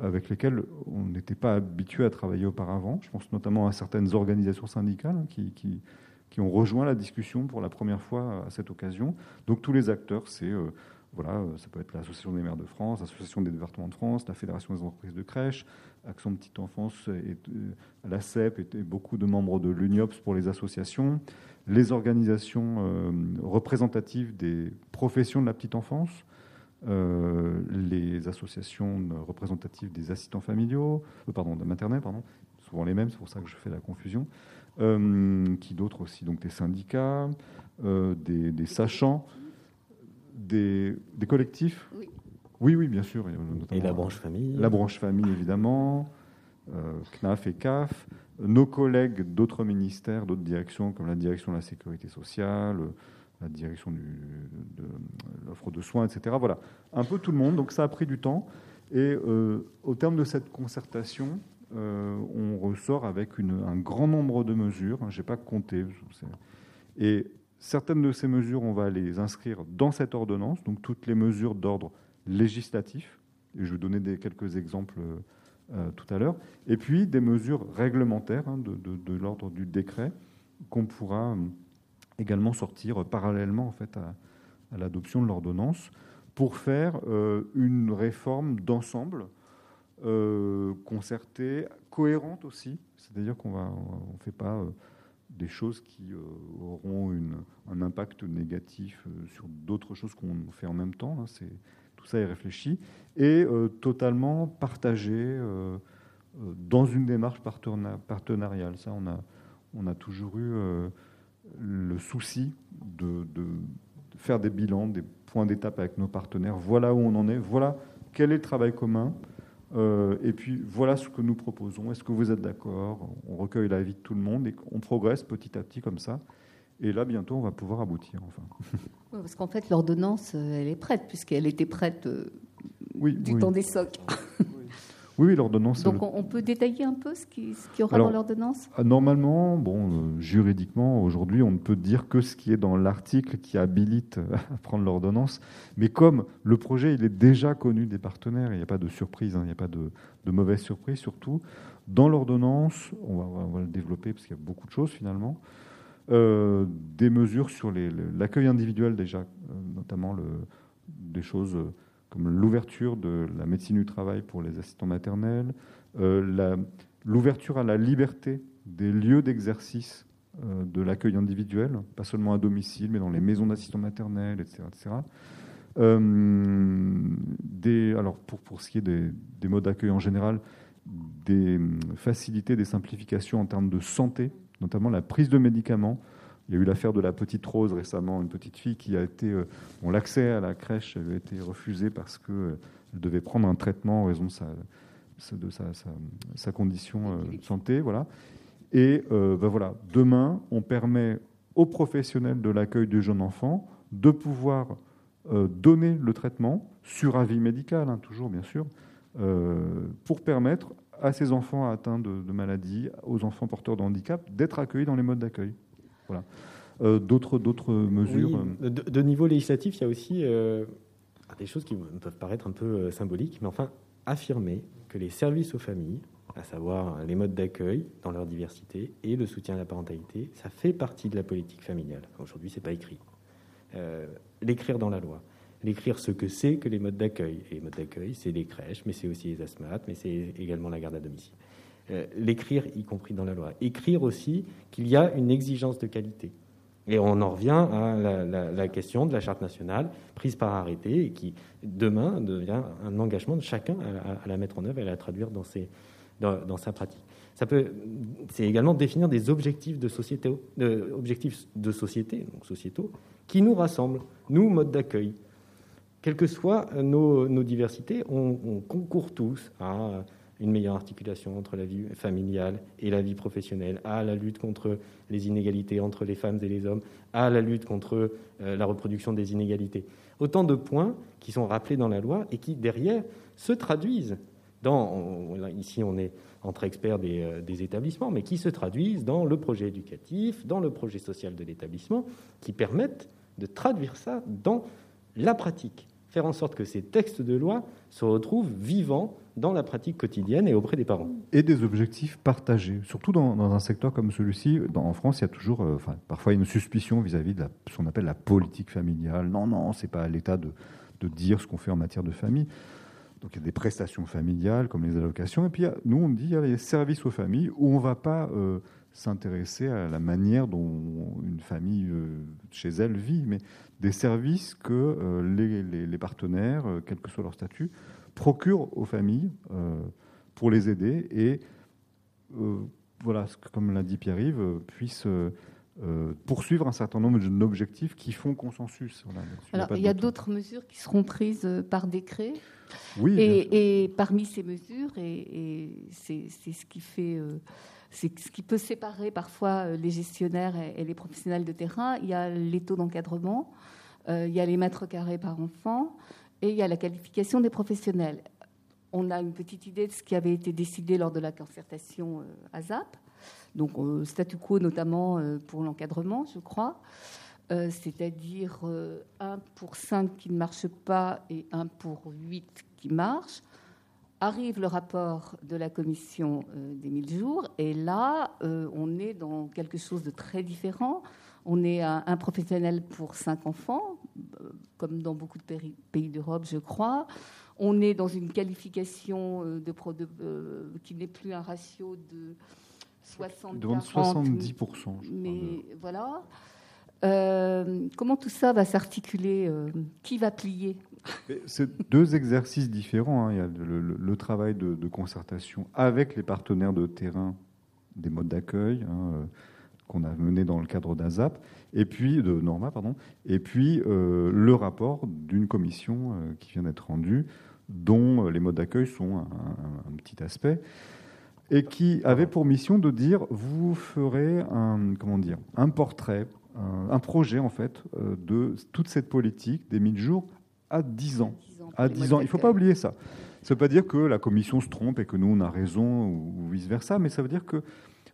avec lesquels on n'était pas habitué à travailler auparavant. Je pense notamment à certaines organisations syndicales qui, qui, ont rejoint la discussion pour la première fois à cette occasion. Donc tous les acteurs, c'est euh, voilà, ça peut être l'Association des maires de France, l'Association des départements de France, la Fédération des entreprises de crèche, Action Petite Enfance, et, euh, la CEP et, beaucoup de membres de l'UNIOPS pour les associations, les organisations euh, représentatives des professions de la petite enfance, euh, les associations représentatives des assistants familiaux, euh, pardon, de maternelle, pardon, souvent les mêmes, c'est pour ça que je fais la confusion. Euh, qui d'autres aussi? Donc des syndicats, des, sachants, des, collectifs? Oui. oui, bien sûr. Et la branche famille. La branche famille, évidemment. CNAF et CAF. Nos collègues d'autres ministères, d'autres directions, comme la direction de la sécurité sociale la direction de l'offre de soins, etc. Voilà, un peu tout le monde. Donc ça a pris du temps. Et euh, au terme de cette concertation, euh, on ressort avec un grand nombre de mesures. Je n'ai pas compté. Et certaines de ces mesures, on va les inscrire dans cette ordonnance, donc toutes les mesures d'ordre législatif. Et je vais donner quelques exemples euh, tout à l'heure. Et puis des mesures réglementaires hein, de, de l'ordre du décret qu'on pourra également sortir parallèlement en fait à, l'adoption de l'ordonnance pour faire euh, une réforme d'ensemble euh, concertée, cohérente aussi. C'est-à-dire qu'on on fait pas euh, des choses qui auront une, un impact négatif sur d'autres choses qu'on fait en même temps. Hein. c'est tout ça est réfléchi et totalement partagé dans une démarche partenariale. Ça, on a, on a toujours eu le souci de, faire des bilans, des points d'étape avec nos partenaires. Voilà où on en est, voilà quel est le travail commun, euh, et puis voilà ce que nous proposons. Est-ce que vous êtes d'accord? On recueille l'avis de tout le monde et on progresse petit à petit comme ça. Et là, bientôt, on va pouvoir aboutir, enfin. parce qu'en fait, l'ordonnance, euh, elle est prête, puisqu'elle était prête euh, du temps des socs. Oui, l'ordonnance. Donc on peut détailler un peu ce qui, y aura dans l'ordonnance? euh, Normalement, bon, euh, juridiquement, aujourd'hui, on ne peut dire que ce qui est dans l'article qui habilite à prendre l'ordonnance. Mais comme le projet, il est déjà connu des partenaires, il n'y a pas de surprise, hein, il n'y a pas de, mauvaise surprise surtout. Dans l'ordonnance, on va, le développer parce qu'il y a beaucoup de choses finalement. Euh, des mesures sur l'accueil individuel déjà, notamment le, des choses comme l'ouverture de la médecine du travail pour les assistants maternels, euh, l'ouverture à la liberté des lieux d'exercice euh, de l'accueil individuel, pas seulement à domicile, mais dans les maisons d'assistants maternels, etc. etc. Euh, alors pour, pour ce qui est des modes d'accueil en général, des facilités, des simplifications en termes de santé, notamment la prise de médicaments, il y a eu l'affaire de la petite Rose récemment, une petite fille qui a été. Euh, bon, l'accès à la crèche avait été refusé parce qu'elle euh, devait prendre un traitement en raison de sa, de sa, sa, condition euh, de santé. Voilà. Et ben voilà, demain, on permet aux professionnels de l'accueil du jeune enfant de pouvoir donner le traitement sur avis médical, hein, toujours bien sûr, pour permettre à ces enfants atteints de, maladies, aux enfants porteurs de handicap, d'être accueillis dans les modes d'accueil. Voilà. d'autres, d'autres mesures de, niveau législatif, il y a aussi des choses qui peuvent paraître un peu symboliques, mais enfin, affirmer que les services aux familles, à savoir les modes d'accueil dans leur diversité et le soutien à la parentalité, ça fait partie de la politique familiale. Aujourd'hui, c'est pas écrit. Euh, l'écrire dans la loi, l'écrire ce que c'est que les modes d'accueil. Et les modes d'accueil, c'est les crèches, mais c'est aussi les asthmates, mais c'est également la garde à domicile. Euh, l'écrire, y compris dans la loi. Écrire aussi qu'il y a une exigence de qualité. Et on en revient à la, question de la charte nationale prise par arrêté et qui demain devient un engagement de chacun à, la mettre en œuvre et à la traduire dans, ses, dans, sa pratique. Ça peut, c'est également définir des objectifs de société, objectifs de société, donc sociétaux, qui nous rassemblent, nous mode d'accueil. Quelles que soient nos, diversités, on, on concourt tous à une meilleure articulation entre la vie familiale et la vie professionnelle, à la lutte contre les inégalités entre les femmes et les hommes, à la lutte contre euh, la reproduction des inégalités. Autant de points qui sont rappelés dans la loi et qui, derrière, se traduisent dans, ici on est entre experts des, euh, des, établissements, mais qui se traduisent dans le projet éducatif, dans le projet social de l'établissement, qui permettent de traduire ça dans la pratique, faire en sorte que ces textes de loi se retrouvent vivants dans la pratique quotidienne et auprès des parents. Et des objectifs partagés, surtout dans, un secteur comme celui-ci. En France, il y a toujours, euh, enfin, parfois une suspicion vis-à-vis de ce qu'on appelle la politique familiale. Non, non, c'est pas à l'État de, dire ce qu'on fait en matière de famille. Donc il y a des prestations familiales comme les allocations. Et puis nous, on dit il y a les services aux familles où on ne va pas euh, s'intéresser à la manière dont une famille euh, chez elle vit, mais des services que les, les, les, partenaires, quel que soit leur statut, procure aux familles euh, pour les aider et euh, voilà, comme l'a dit Pierre-Yves, euh, puisse poursuivre un certain nombre d'objectifs qui font consensus. Alors, il y a d'autres mesures qui seront prises par décret. Oui. Et, parmi ces mesures, et, c'est ce qui fait, c'est ce qui peut séparer parfois les gestionnaires et, les professionnels de terrain. Il y a les taux d'encadrement, il y a les mètres carrés par enfant, et il y a la qualification des professionnels. On a une petite idée de ce qui avait été décidé lors de la concertation ASAP, euh, donc euh, statu quo notamment euh, pour l'encadrement, je crois, c'est-à-dire 1 pour 5 qui ne marchent pas et 1 pour 8 qui marchent. Arrive le rapport de la commission des 1000 jours, et là, on est dans quelque chose de très différent. On est un professionnel pour 5 enfants, comme dans beaucoup de pays d'Europe, je crois. On est dans une qualification euh, de, euh, qui n'est plus un ratio de 60 70%. Mais voilà. Euh, comment tout ça va s'articuler Qui va plier? C'est deux exercices différents. Hein. Il y a le, travail de, concertation avec les partenaires de terrain des modes d'accueil. Hein, qu'on a mené dans le cadre d'ASAP, et puis de Norma, pardon, et puis euh, le rapport d'une commission euh, qui vient d'être rendue, dont euh, les modes d'accueil sont un, petit aspect, et qui avait pour mission de dire vous ferez comment dire un portrait, un, projet en fait de toute cette politique des 1000 jours à 10 ans. À 10 ans, il ne faut pas oublier ça. Ça ne veut pas dire que la commission se trompe et que nous on a raison ou vice versa, mais ça veut dire que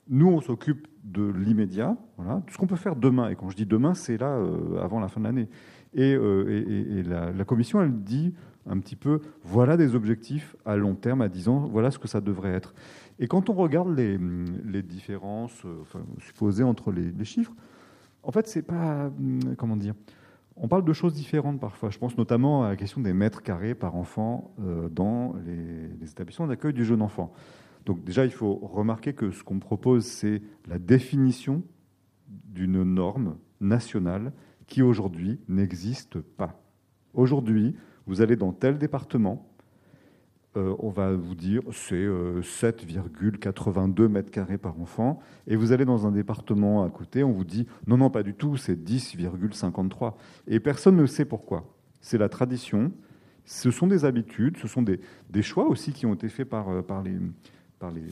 nous, on s'occupe de l'immédiat, voilà, tout ce qu'on peut faire demain. Et quand je dis demain, c'est là, euh, avant la fin de l'année. Et, euh, la, commission, elle dit un petit peu, voilà des objectifs à long terme, à 10 ans, voilà ce que ça devrait être. Et quand on regarde les, différences euh, supposées entre les, chiffres, en fait, c'est pas, comment dire, on parle de choses différentes parfois. Je pense notamment à la question des mètres carrés par enfant dans les, les établissements d'accueil du jeune enfant. Donc déjà, il faut remarquer que ce qu'on propose, c'est la définition d'une norme nationale qui aujourd'hui n'existe pas. Aujourd'hui, vous allez dans tel département, euh, on va vous dire c'est 7,82 euh, mètres carrés par enfant, et vous allez dans un département à côté, on vous dit non, non, pas du tout, c'est 10,53. Et personne ne sait pourquoi. C'est la tradition, ce sont des habitudes, ce sont des, choix aussi qui ont été faits par, euh, par les, par les,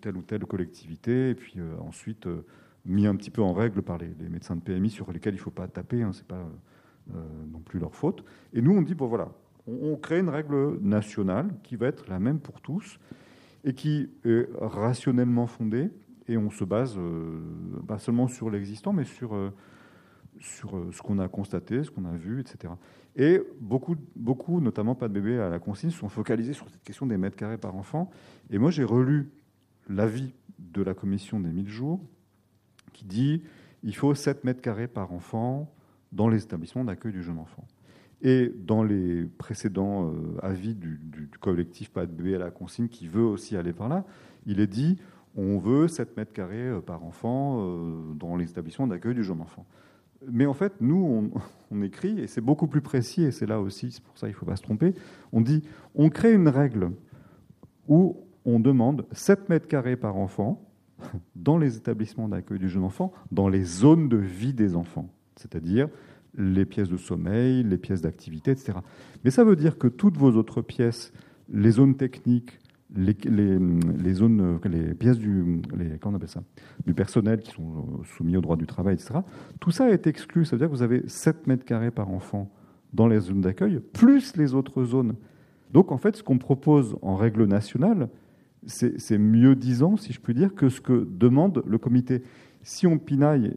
telle ou telle collectivité, et puis ensuite mis un petit peu en règle par les, médecins de PMI sur lesquels il ne faut pas taper, hein, ce n'est pas non plus leur faute. Et nous, on dit, bon voilà, On, crée une règle nationale qui va être la même pour tous et qui est rationnellement fondée. Et on se base euh, pas seulement sur l'existant, mais sur, euh, euh, ce qu'on a constaté, ce qu'on a vu, etc. Et beaucoup, beaucoup, notamment pas de bébés à la consigne, sont focalisés sur cette question des mètres carrés par enfant. Et moi, j'ai relu l'avis de la commission des 1000 jours qui dit il faut 7 mètres carrés par enfant dans les établissements d'accueil du jeune enfant. Et dans les précédents euh, avis du, collectif Pas de bébé à la consigne, qui veut aussi aller par là, il est dit on veut 7 mètres carrés euh, par enfant euh, dans les établissements d'accueil du jeune enfant. Mais en fait, nous, on, écrit, et c'est beaucoup plus précis, et c'est là aussi, c'est pour ça qu'il ne faut pas se tromper, on dit on crée une règle où on demande 7 mètres carrés par enfant dans les établissements d'accueil du jeune enfant, dans les zones de vie des enfants, c'est-à-dire les pièces de sommeil, les pièces d'activité, etc. Mais ça veut dire que toutes vos autres pièces, les zones techniques, les, pièces du, personnel qui sont soumis au droit du travail, etc., tout ça est exclu. Ça veut dire que vous avez 7 mètres carrés par enfant dans les zones d'accueil, plus les autres zones. Donc en fait, ce qu'on propose en règle nationale, c'est mieux disant, si je puis dire, que ce que demande le comité. Si on pinaille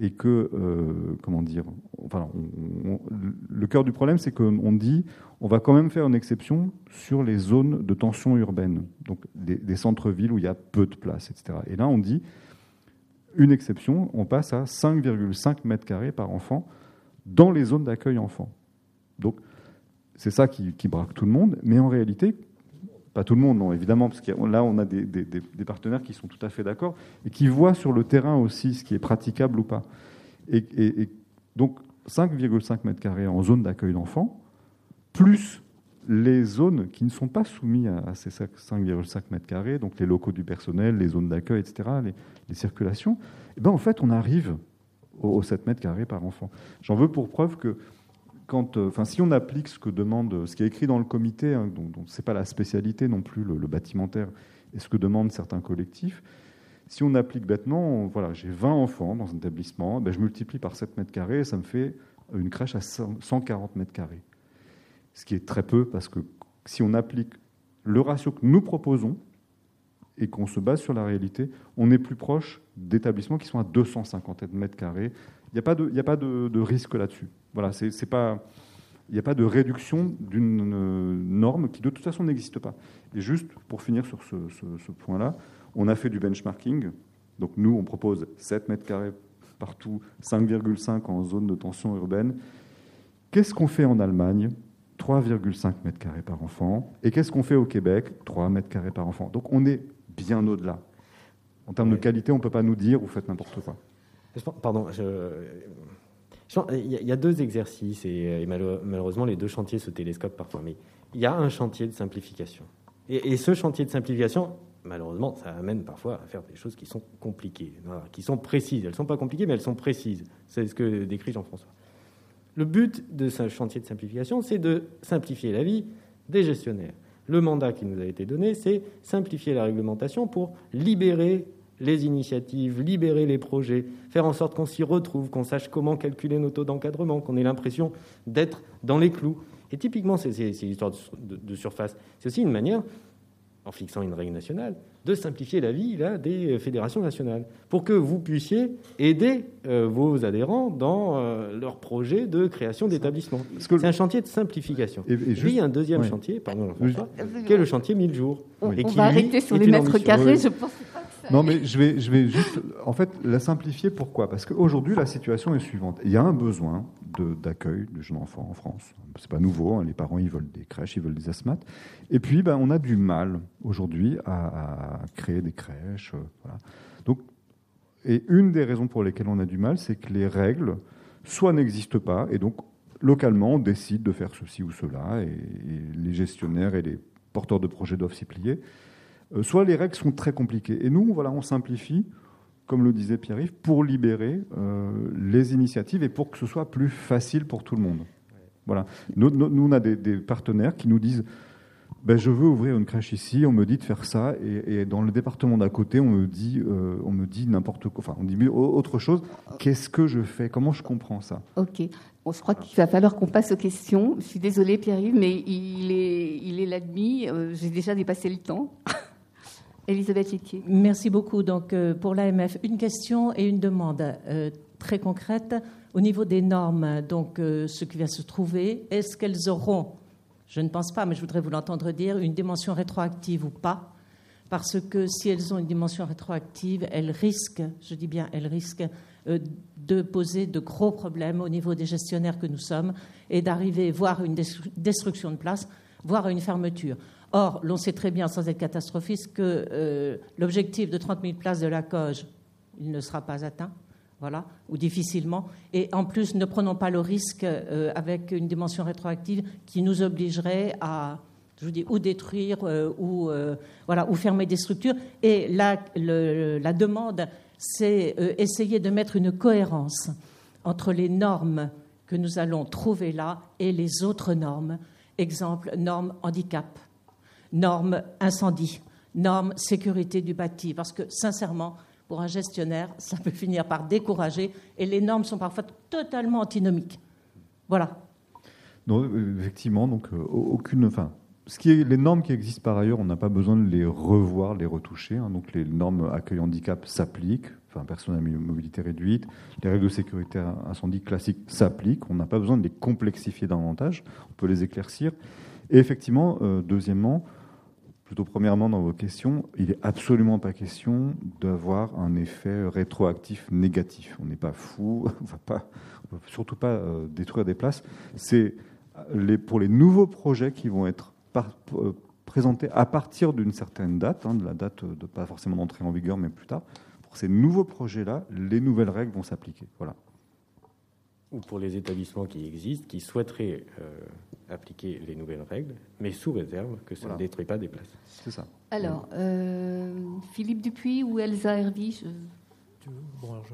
et que, euh, comment dire, enfin, le cœur du problème, c'est qu'on dit, on va quand même faire une exception sur les zones de tension urbaine, donc des, centres-villes où il y a peu de place, etc. Et là, on dit, une exception, on passe à 5,5 mètres carrés par enfant dans les zones d'accueil enfants. Donc, c'est ça qui, qui, braque tout le monde, mais en réalité, pas tout le monde, non, évidemment, parce que là, on a des, partenaires qui sont tout à fait d'accord et qui voient sur le terrain aussi ce qui est praticable ou pas. Et, donc, 5,5 mètres carrés en zone d'accueil d'enfants, plus les zones qui ne sont pas soumises à ces 5,5 mètres carrés, donc les locaux du personnel, les zones d'accueil, etc., les, circulations, et eh ben en fait, on arrive aux 7 mètres carrés par enfant. J'en veux pour preuve que euh, si on applique ce que demande, ce qui est écrit dans le comité, hein, dont, ce n'est pas la spécialité non plus, le, bâtimentaire, et ce que demandent certains collectifs, si on applique bêtement, voilà, j'ai 20 enfants dans un établissement, ben je multiplie par 7 mètres carrés, et ça me fait une crèche à 140 mètres carrés. Ce qui est très peu, parce que si on applique le ratio que nous proposons, et qu'on se base sur la réalité, on est plus proche d'établissements qui sont à 250 mètres carrés. Il n'y a pas de, a pas de risque là-dessus. Voilà, c'est pas. Il n'y a pas de réduction d'une euh, norme qui de toute façon n'existe pas. Et juste pour finir sur ce, point-là, on a fait du benchmarking. Donc nous, on propose 7 mètres carrés partout, 5,5 en zone de tension urbaine. Qu'est-ce qu'on fait en Allemagne? 3,5 mètres carrés par enfant. Et qu'est-ce qu'on fait au Québec? 3 mètres carrés par enfant. Donc on est bien au-delà. En termes de qualité, on ne peut pas nous dire vous faites n'importe quoi. Pardon, il y a deux exercices et, malheureusement les deux chantiers se télescopent parfois, mais il y a un chantier de simplification. Et, ce chantier de simplification, malheureusement, ça amène parfois à faire des choses qui sont compliquées, qui sont précises. Elles ne sont pas compliquées, mais elles sont précises. C'est ce que décrit Jean-François. Le but de ce chantier de simplification, c'est de simplifier la vie des gestionnaires. Le mandat qui nous a été donné, c'est simplifier la réglementation pour libérer les initiatives, libérer les projets, faire en sorte qu'on s'y retrouve, qu'on sache comment calculer nos taux d'encadrement, qu'on ait l'impression d'être dans les clous. Et typiquement, c'est l'histoire de, surface. C'est aussi une manière, en fixant une règle nationale, de simplifier la vie là, des fédérations nationales, pour que vous puissiez aider euh, vos adhérents dans euh, leur projet de création d'établissements. C'est un chantier de simplification. Et, puis il y a un deuxième chantier, pardon, qui est le chantier 1000 jours. Et On va arrêter sur les mètres carrés, je pense non, mais je vais, je vais juste, en fait, la simplifier. Pourquoi? Parce qu'aujourd'hui, la situation est suivante. Il y a un besoin d'accueil de, jeunes enfants en France. C'est pas nouveau. Hein. les parents, ils veulent des crèches, ils veulent des asthmates. Et puis, ben, on a du mal aujourd'hui à, créer des crèches. Euh, voilà. Donc, et une des raisons pour lesquelles on a du mal, c'est que les règles soit n'existent pas, et donc localement, on décide de faire ceci ou cela, et les gestionnaires et les porteurs de projets doivent s'y plier. Euh, soit les règles sont très compliquées. Et nous, voilà, on simplifie, comme le disait Pierre-Yves, pour libérer euh, les initiatives et pour que ce soit plus facile pour tout le monde. Voilà. Nous, on a des, partenaires qui nous disent ben, je veux ouvrir une crèche ici, on me dit de faire ça, et, dans le département d'à côté, on me dit, euh, on me dit n'importe quoi, enfin, on dit autre chose. Qu'est-ce que je fais? Comment je comprends ça? Ok. Je crois qu'il va falloir qu'on passe aux questions. Je suis désolée, Pierre-Yves, mais il est, il est l'admis. J'ai déjà dépassé le temps. Elisabeth Liquier. Merci beaucoup. Donc, euh, pour l'AMF, une question et une demande très concrète. Au niveau des normes, donc, ce qui va se trouver, est-ce qu'elles auront je ne pense pas, mais je voudrais vous l'entendre dire, une dimension rétroactive ou pas, parce que si elles ont une dimension rétroactive, elles risquent, je dis bien elles risquent, euh, de poser de gros problèmes au niveau des gestionnaires que nous sommes et d'arriver voire une destruction de place, voire une fermeture. Or, l'on sait très bien, sans être catastrophiste, que euh, l'objectif de 30 000 places de la COGE, il ne sera pas atteint voilà, ou difficilement. Et en plus, ne prenons pas le risque euh, avec une dimension rétroactive qui nous obligerait à, je vous dis, ou détruire euh, ou, voilà, ou fermer des structures. Et là, la demande, c'est essayer de mettre une cohérence entre les normes que nous allons trouver là et les autres normes. Exemple, normes handicap, normes incendie, normes sécurité du bâti. Parce que sincèrement, pour un gestionnaire, ça peut finir par décourager et les normes sont parfois totalement antinomiques. Voilà. Non, effectivement, donc euh, aucune. Enfin, ce qui est, les normes qui existent par ailleurs, on n'a pas besoin de les revoir, les retoucher. Hein. donc les normes accueil handicap s'appliquent. Enfin, personne à mobilité réduite. Les règles de sécurité incendie classiques s'appliquent. On n'a pas besoin de les complexifier davantage. On peut les éclaircir. Et effectivement, euh, deuxièmement, plutôt premièrement dans vos questions, il n'est absolument pas question d'avoir un effet rétroactif négatif. On n'est pas fou, on ne va surtout pas euh, détruire des places. C'est les, pour les nouveaux projets qui vont être euh, présentés à partir d'une certaine date, hein, de la date de pas forcément d'entrée en vigueur, mais plus tard. Pour ces nouveaux projets-là, les nouvelles règles vont s'appliquer. Voilà ou pour les établissements qui existent, qui souhaiteraient euh, appliquer les nouvelles règles, mais sous réserve que ça ne détruit pas des places. C'est ça. Alors, euh, Philippe Dupuis ou Elsa Hervy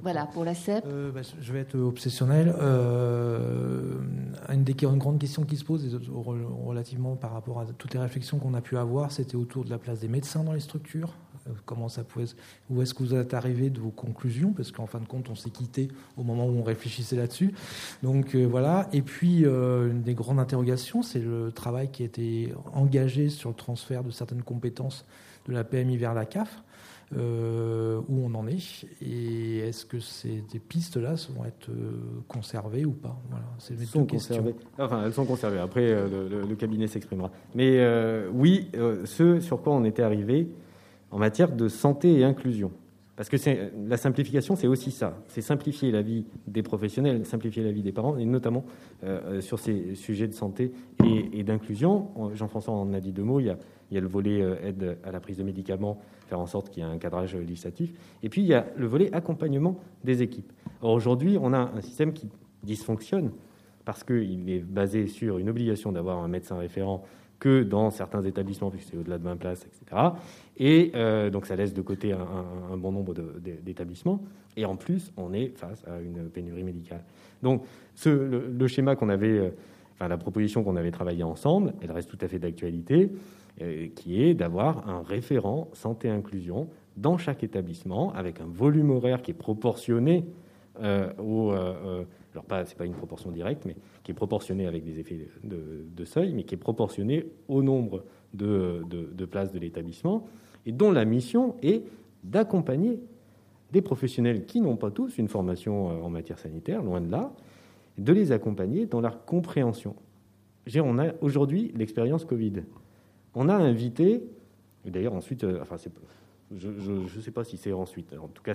Voilà, pour la CEP. Euh, bah, je vais être obsessionnel. une des grandes questions qui se posent, relativement par rapport à toutes les réflexions qu'on a pu avoir, c'était autour de la place des médecins dans les structures. Euh, comment ça pouvait, où est-ce que vous êtes arrivé de vos conclusions Parce qu'en fin de compte, on s'est quitté au moment où on réfléchissait là-dessus. Donc euh, voilà. Et puis, euh, une des grandes interrogations, c'est le travail qui a été engagé sur le transfert de certaines compétences de la PMI vers la CAF. où on en est et est-ce que ces pistes-là vont être conservées ou pas? Voilà, c'est elles sont conservées. Enfin, elles sont conservées. Après, le, cabinet s'exprimera. Mais oui, ce sur quoi on était arrivé, en matière de santé et inclusion. Parce que la simplification, c'est aussi ça. C'est simplifier la vie des professionnels, simplifier la vie des parents, et notamment euh, euh, sur ces sujets de santé et, d'inclusion. Jean-François en a dit deux mots. Il y, a, le volet euh, aide à la prise de médicaments, faire en sorte qu'il y ait un cadrage législatif. Et puis, il y a le volet accompagnement des équipes. Aujourd'hui, on a un système qui dysfonctionne parce qu'il est basé sur une obligation d'avoir un médecin référent que dans certains établissements, puisque c'est au-delà de 20 places, etc. Et euh, donc ça laisse de côté un, bon nombre d'établissements. Et en plus, on est face à une pénurie médicale. Donc le, schéma qu'on avait, euh, enfin la proposition qu'on avait travaillée ensemble, elle reste tout à fait d'actualité, euh, qui est d'avoir un référent santé-inclusion dans chaque établissement, avec un volume horaire qui est proportionné au alors pas, c'est pas une proportion directe, mais qui est proportionnée avec des effets de, seuil, mais qui est proportionnée au nombre de places de l'établissement, et dont la mission est d'accompagner des professionnels qui n'ont pas tous une formation euh, en matière sanitaire, loin de là, de les accompagner dans leur compréhension. On a aujourd'hui l'expérience Covid. On a invité, d'ailleurs ensuite, euh, enfin je ne sais pas si c'est ensuite. En tout cas,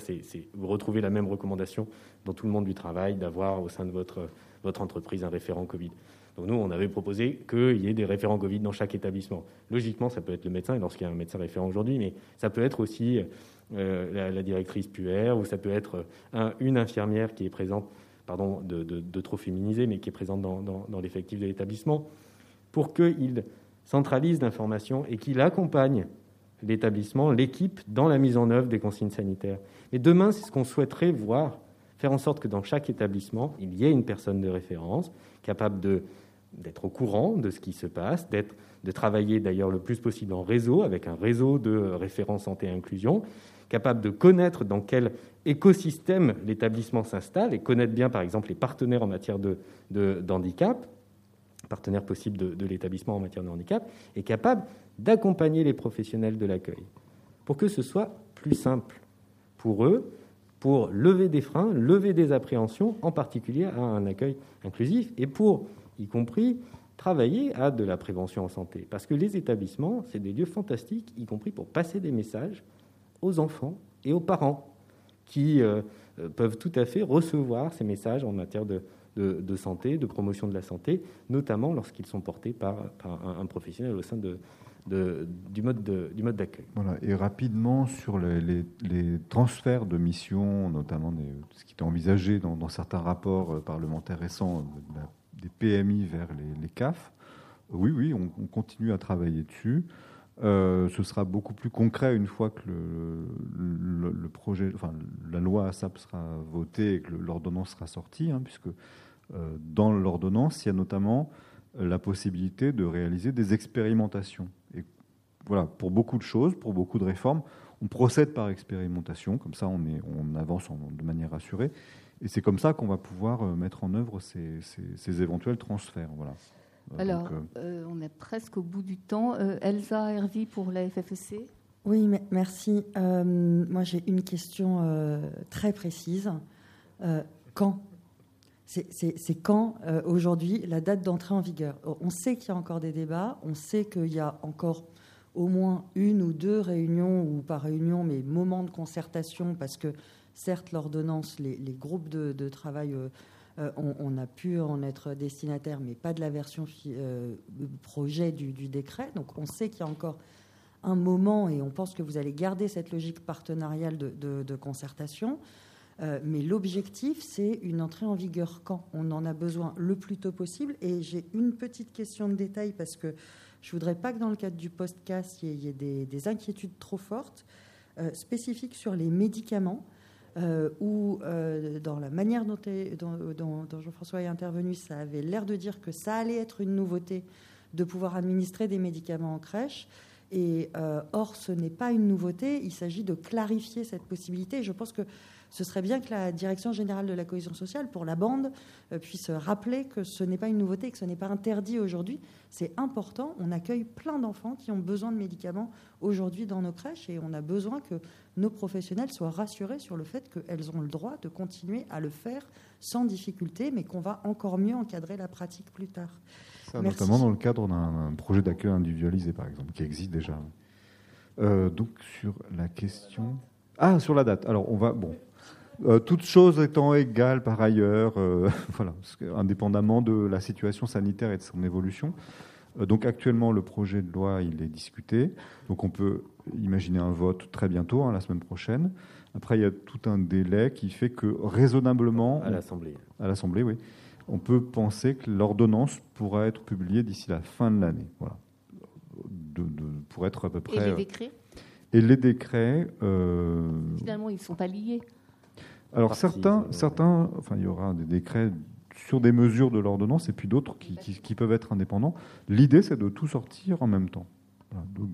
vous retrouvez la même recommandation dans tout le monde du travail d'avoir au sein de votre entreprise un référent Covid. Donc nous, on avait proposé qu'il y ait des référents Covid dans chaque établissement. Logiquement, ça peut être le médecin, lorsqu'il y a un médecin référent aujourd'hui, mais ça peut être aussi euh, la, directrice puère, ou ça peut être une infirmière qui est présente, pardon de, trop féminiser, mais qui est présente dans, dans l'effectif de l'établissement, pour qu'il centralise l'information et qu'il accompagne l'établissement, l'équipe, dans la mise en œuvre des consignes sanitaires. Mais demain, c'est ce qu'on souhaiterait voir, faire en sorte que dans chaque établissement, il y ait une personne de référence capable de d'être au courant de ce qui se passe, d'être, de travailler d'ailleurs le plus possible en réseau, avec un réseau de référents santé et inclusion, capable de connaître dans quel écosystème l'établissement s'installe et connaître bien, par exemple, les partenaires en matière de, handicap, partenaires possibles de, de l'établissement en matière de handicap, et capable d'accompagner les professionnels de l'accueil. Pour que ce soit plus simple pour eux, pour lever des freins, lever des appréhensions, en particulier à un accueil inclusif, et pour, y compris, travailler à de la prévention en santé. Parce que les établissements, c'est des lieux fantastiques, y compris pour passer des messages aux enfants et aux parents, qui euh, euh, peuvent tout à fait recevoir ces messages en matière de, de, santé, de promotion de la santé, notamment lorsqu'ils sont portés par, un, professionnel au sein de, du mode d'accueil. Voilà, et rapidement sur les, transferts de missions, notamment ce qui est envisagé dans, certains rapports euh, parlementaires récents des PMI vers les, CAF. Oui, oui, on, continue à travailler dessus. Euh, ce sera beaucoup plus concret une fois que le, projet, enfin, la loi ASAP sera votée et que l'ordonnance sera sortie, hein, puisque euh, dans l'ordonnance, il y a notamment la possibilité de réaliser des expérimentations. Et voilà, pour beaucoup de choses, pour beaucoup de réformes, on procède par expérimentation, comme ça on, est, on avance de manière assurée, et c'est comme ça qu'on va pouvoir euh, mettre en œuvre ces, ces, éventuels transferts. Voilà. Euh, Alors, euh, on est presque au bout du temps. Elsa Hervy pour la FFEC. Oui, merci. moi, j'ai une question très précise. quand? C'est quand euh, aujourd'hui la date d'entrée en vigueur? On sait qu'il y a encore des débats, on sait qu'il y a encore au moins une ou deux réunions, ou pas réunions, mais moments de concertation, parce que certes, l'ordonnance, les, groupes de, travail, euh, euh, on, a pu en être destinataire, mais pas de la version projet du, décret. Donc on sait qu'il y a encore un moment, et on pense que vous allez garder cette logique partenariale de concertation. Euh, mais l'objectif, c'est une entrée en vigueur quand On en a besoin le plus tôt possible. Et j'ai une petite question de détail parce que je voudrais pas que dans le cadre du podcast, il y ait, des, inquiétudes trop fortes, euh, spécifiques sur les médicaments. Euh, ou dans la manière dont, dont Jean-François est intervenu, ça avait l'air de dire que ça allait être une nouveauté de pouvoir administrer des médicaments en crèche. Et or, ce n'est pas une nouveauté. Il s'agit de clarifier cette possibilité. je pense que ce serait bien que la Direction générale de la cohésion sociale, pour la bande, euh, puisse rappeler que ce n'est pas une nouveauté, que ce n'est pas interdit aujourd'hui. C'est important. On accueille plein d'enfants qui ont besoin de médicaments aujourd'hui dans nos crèches et on a besoin que nos professionnels soient rassurés sur le fait qu'elles ont le droit de continuer à le faire sans difficulté, mais qu'on va encore mieux encadrer la pratique plus tard. notamment dans le cadre d'un projet d'accueil individualisé, par exemple, qui existe déjà. Euh, donc sur la question. Ah, sur la date. Alors on va. Bon, euh, toutes choses étant égales par ailleurs, euh, voilà, indépendamment de la situation sanitaire et de son évolution. Euh, donc actuellement, le projet de loi, il est discuté. Donc on peut imaginer un vote très bientôt, hein, la semaine prochaine. Après, il y a tout un délai qui fait que raisonnablement... À l'Assemblée. À l'Assemblée, oui. On peut penser que l'ordonnance pourra être publiée d'ici la fin de l'année. Voilà. De, pour être à peu près... Et les décrets? Et les décrets... Finalement, ils ne sont pas liés. Alors certains, certains, enfin il y aura des décrets sur des mesures de l'ordonnance et puis d'autres qui, peuvent être indépendants. L'idée, c'est de tout sortir en même temps.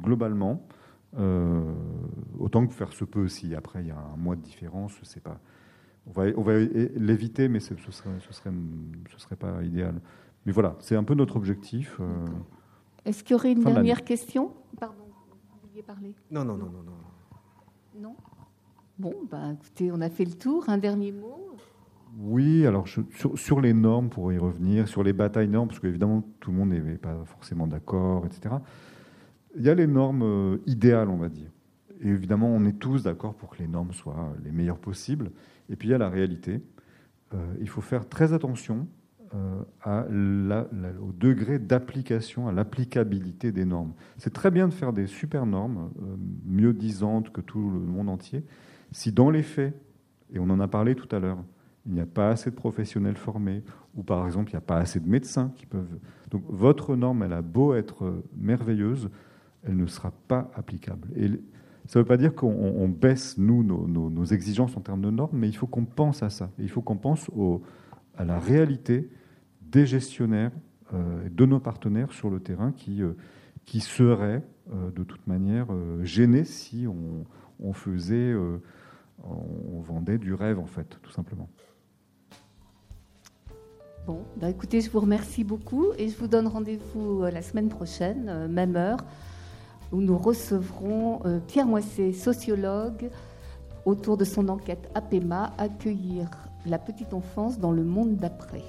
globalement, euh, autant que faire se peut. Si après il y a un mois de différence, sais pas. On va, on va l'éviter, mais ce serait, ce serait, ce serait pas idéal. Mais voilà, c'est un peu notre objectif. Euh, Est-ce qu'il y aurait une dernière question? Pardon, vous vouliez parler? Non, non, non, non, non. Non? Bon, bah, écoutez, on a fait le tour. Un dernier mot? Oui, alors sur, les normes, pour y revenir, sur les batailles normes, parce qu'évidemment, tout le monde n'est pas forcément d'accord, etc. Il y a les normes euh, idéales, on va dire. Et évidemment, on est tous d'accord pour que les normes soient les meilleures possibles. Et puis il y a la réalité. Euh, il faut faire très attention euh, au degré d'application, à l'applicabilité des normes. C'est très bien de faire des super normes, mieux disantes que tout le monde entier, si dans les faits, et on en a parlé tout à l'heure, il n'y a pas assez de professionnels formés, ou par exemple, il n'y a pas assez de médecins qui peuvent. Donc, votre norme, elle a beau être merveilleuse, elle ne sera pas applicable. Et ça ne veut pas dire qu'on baisse, nous, nos, exigences en termes de normes, mais il faut qu'on pense à ça. Et il faut qu'on pense à la réalité des gestionnaires de nos partenaires sur le terrain qui, qui seraient de toute manière gênés si on faisait, on vendait du rêve en fait, tout simplement. Bon, bah écoutez, je vous remercie beaucoup et je vous donne rendez-vous la semaine prochaine, même heure, où nous recevrons Pierre Moisset, sociologue, autour de son enquête APEMA, accueillir la petite enfance dans le monde d'après.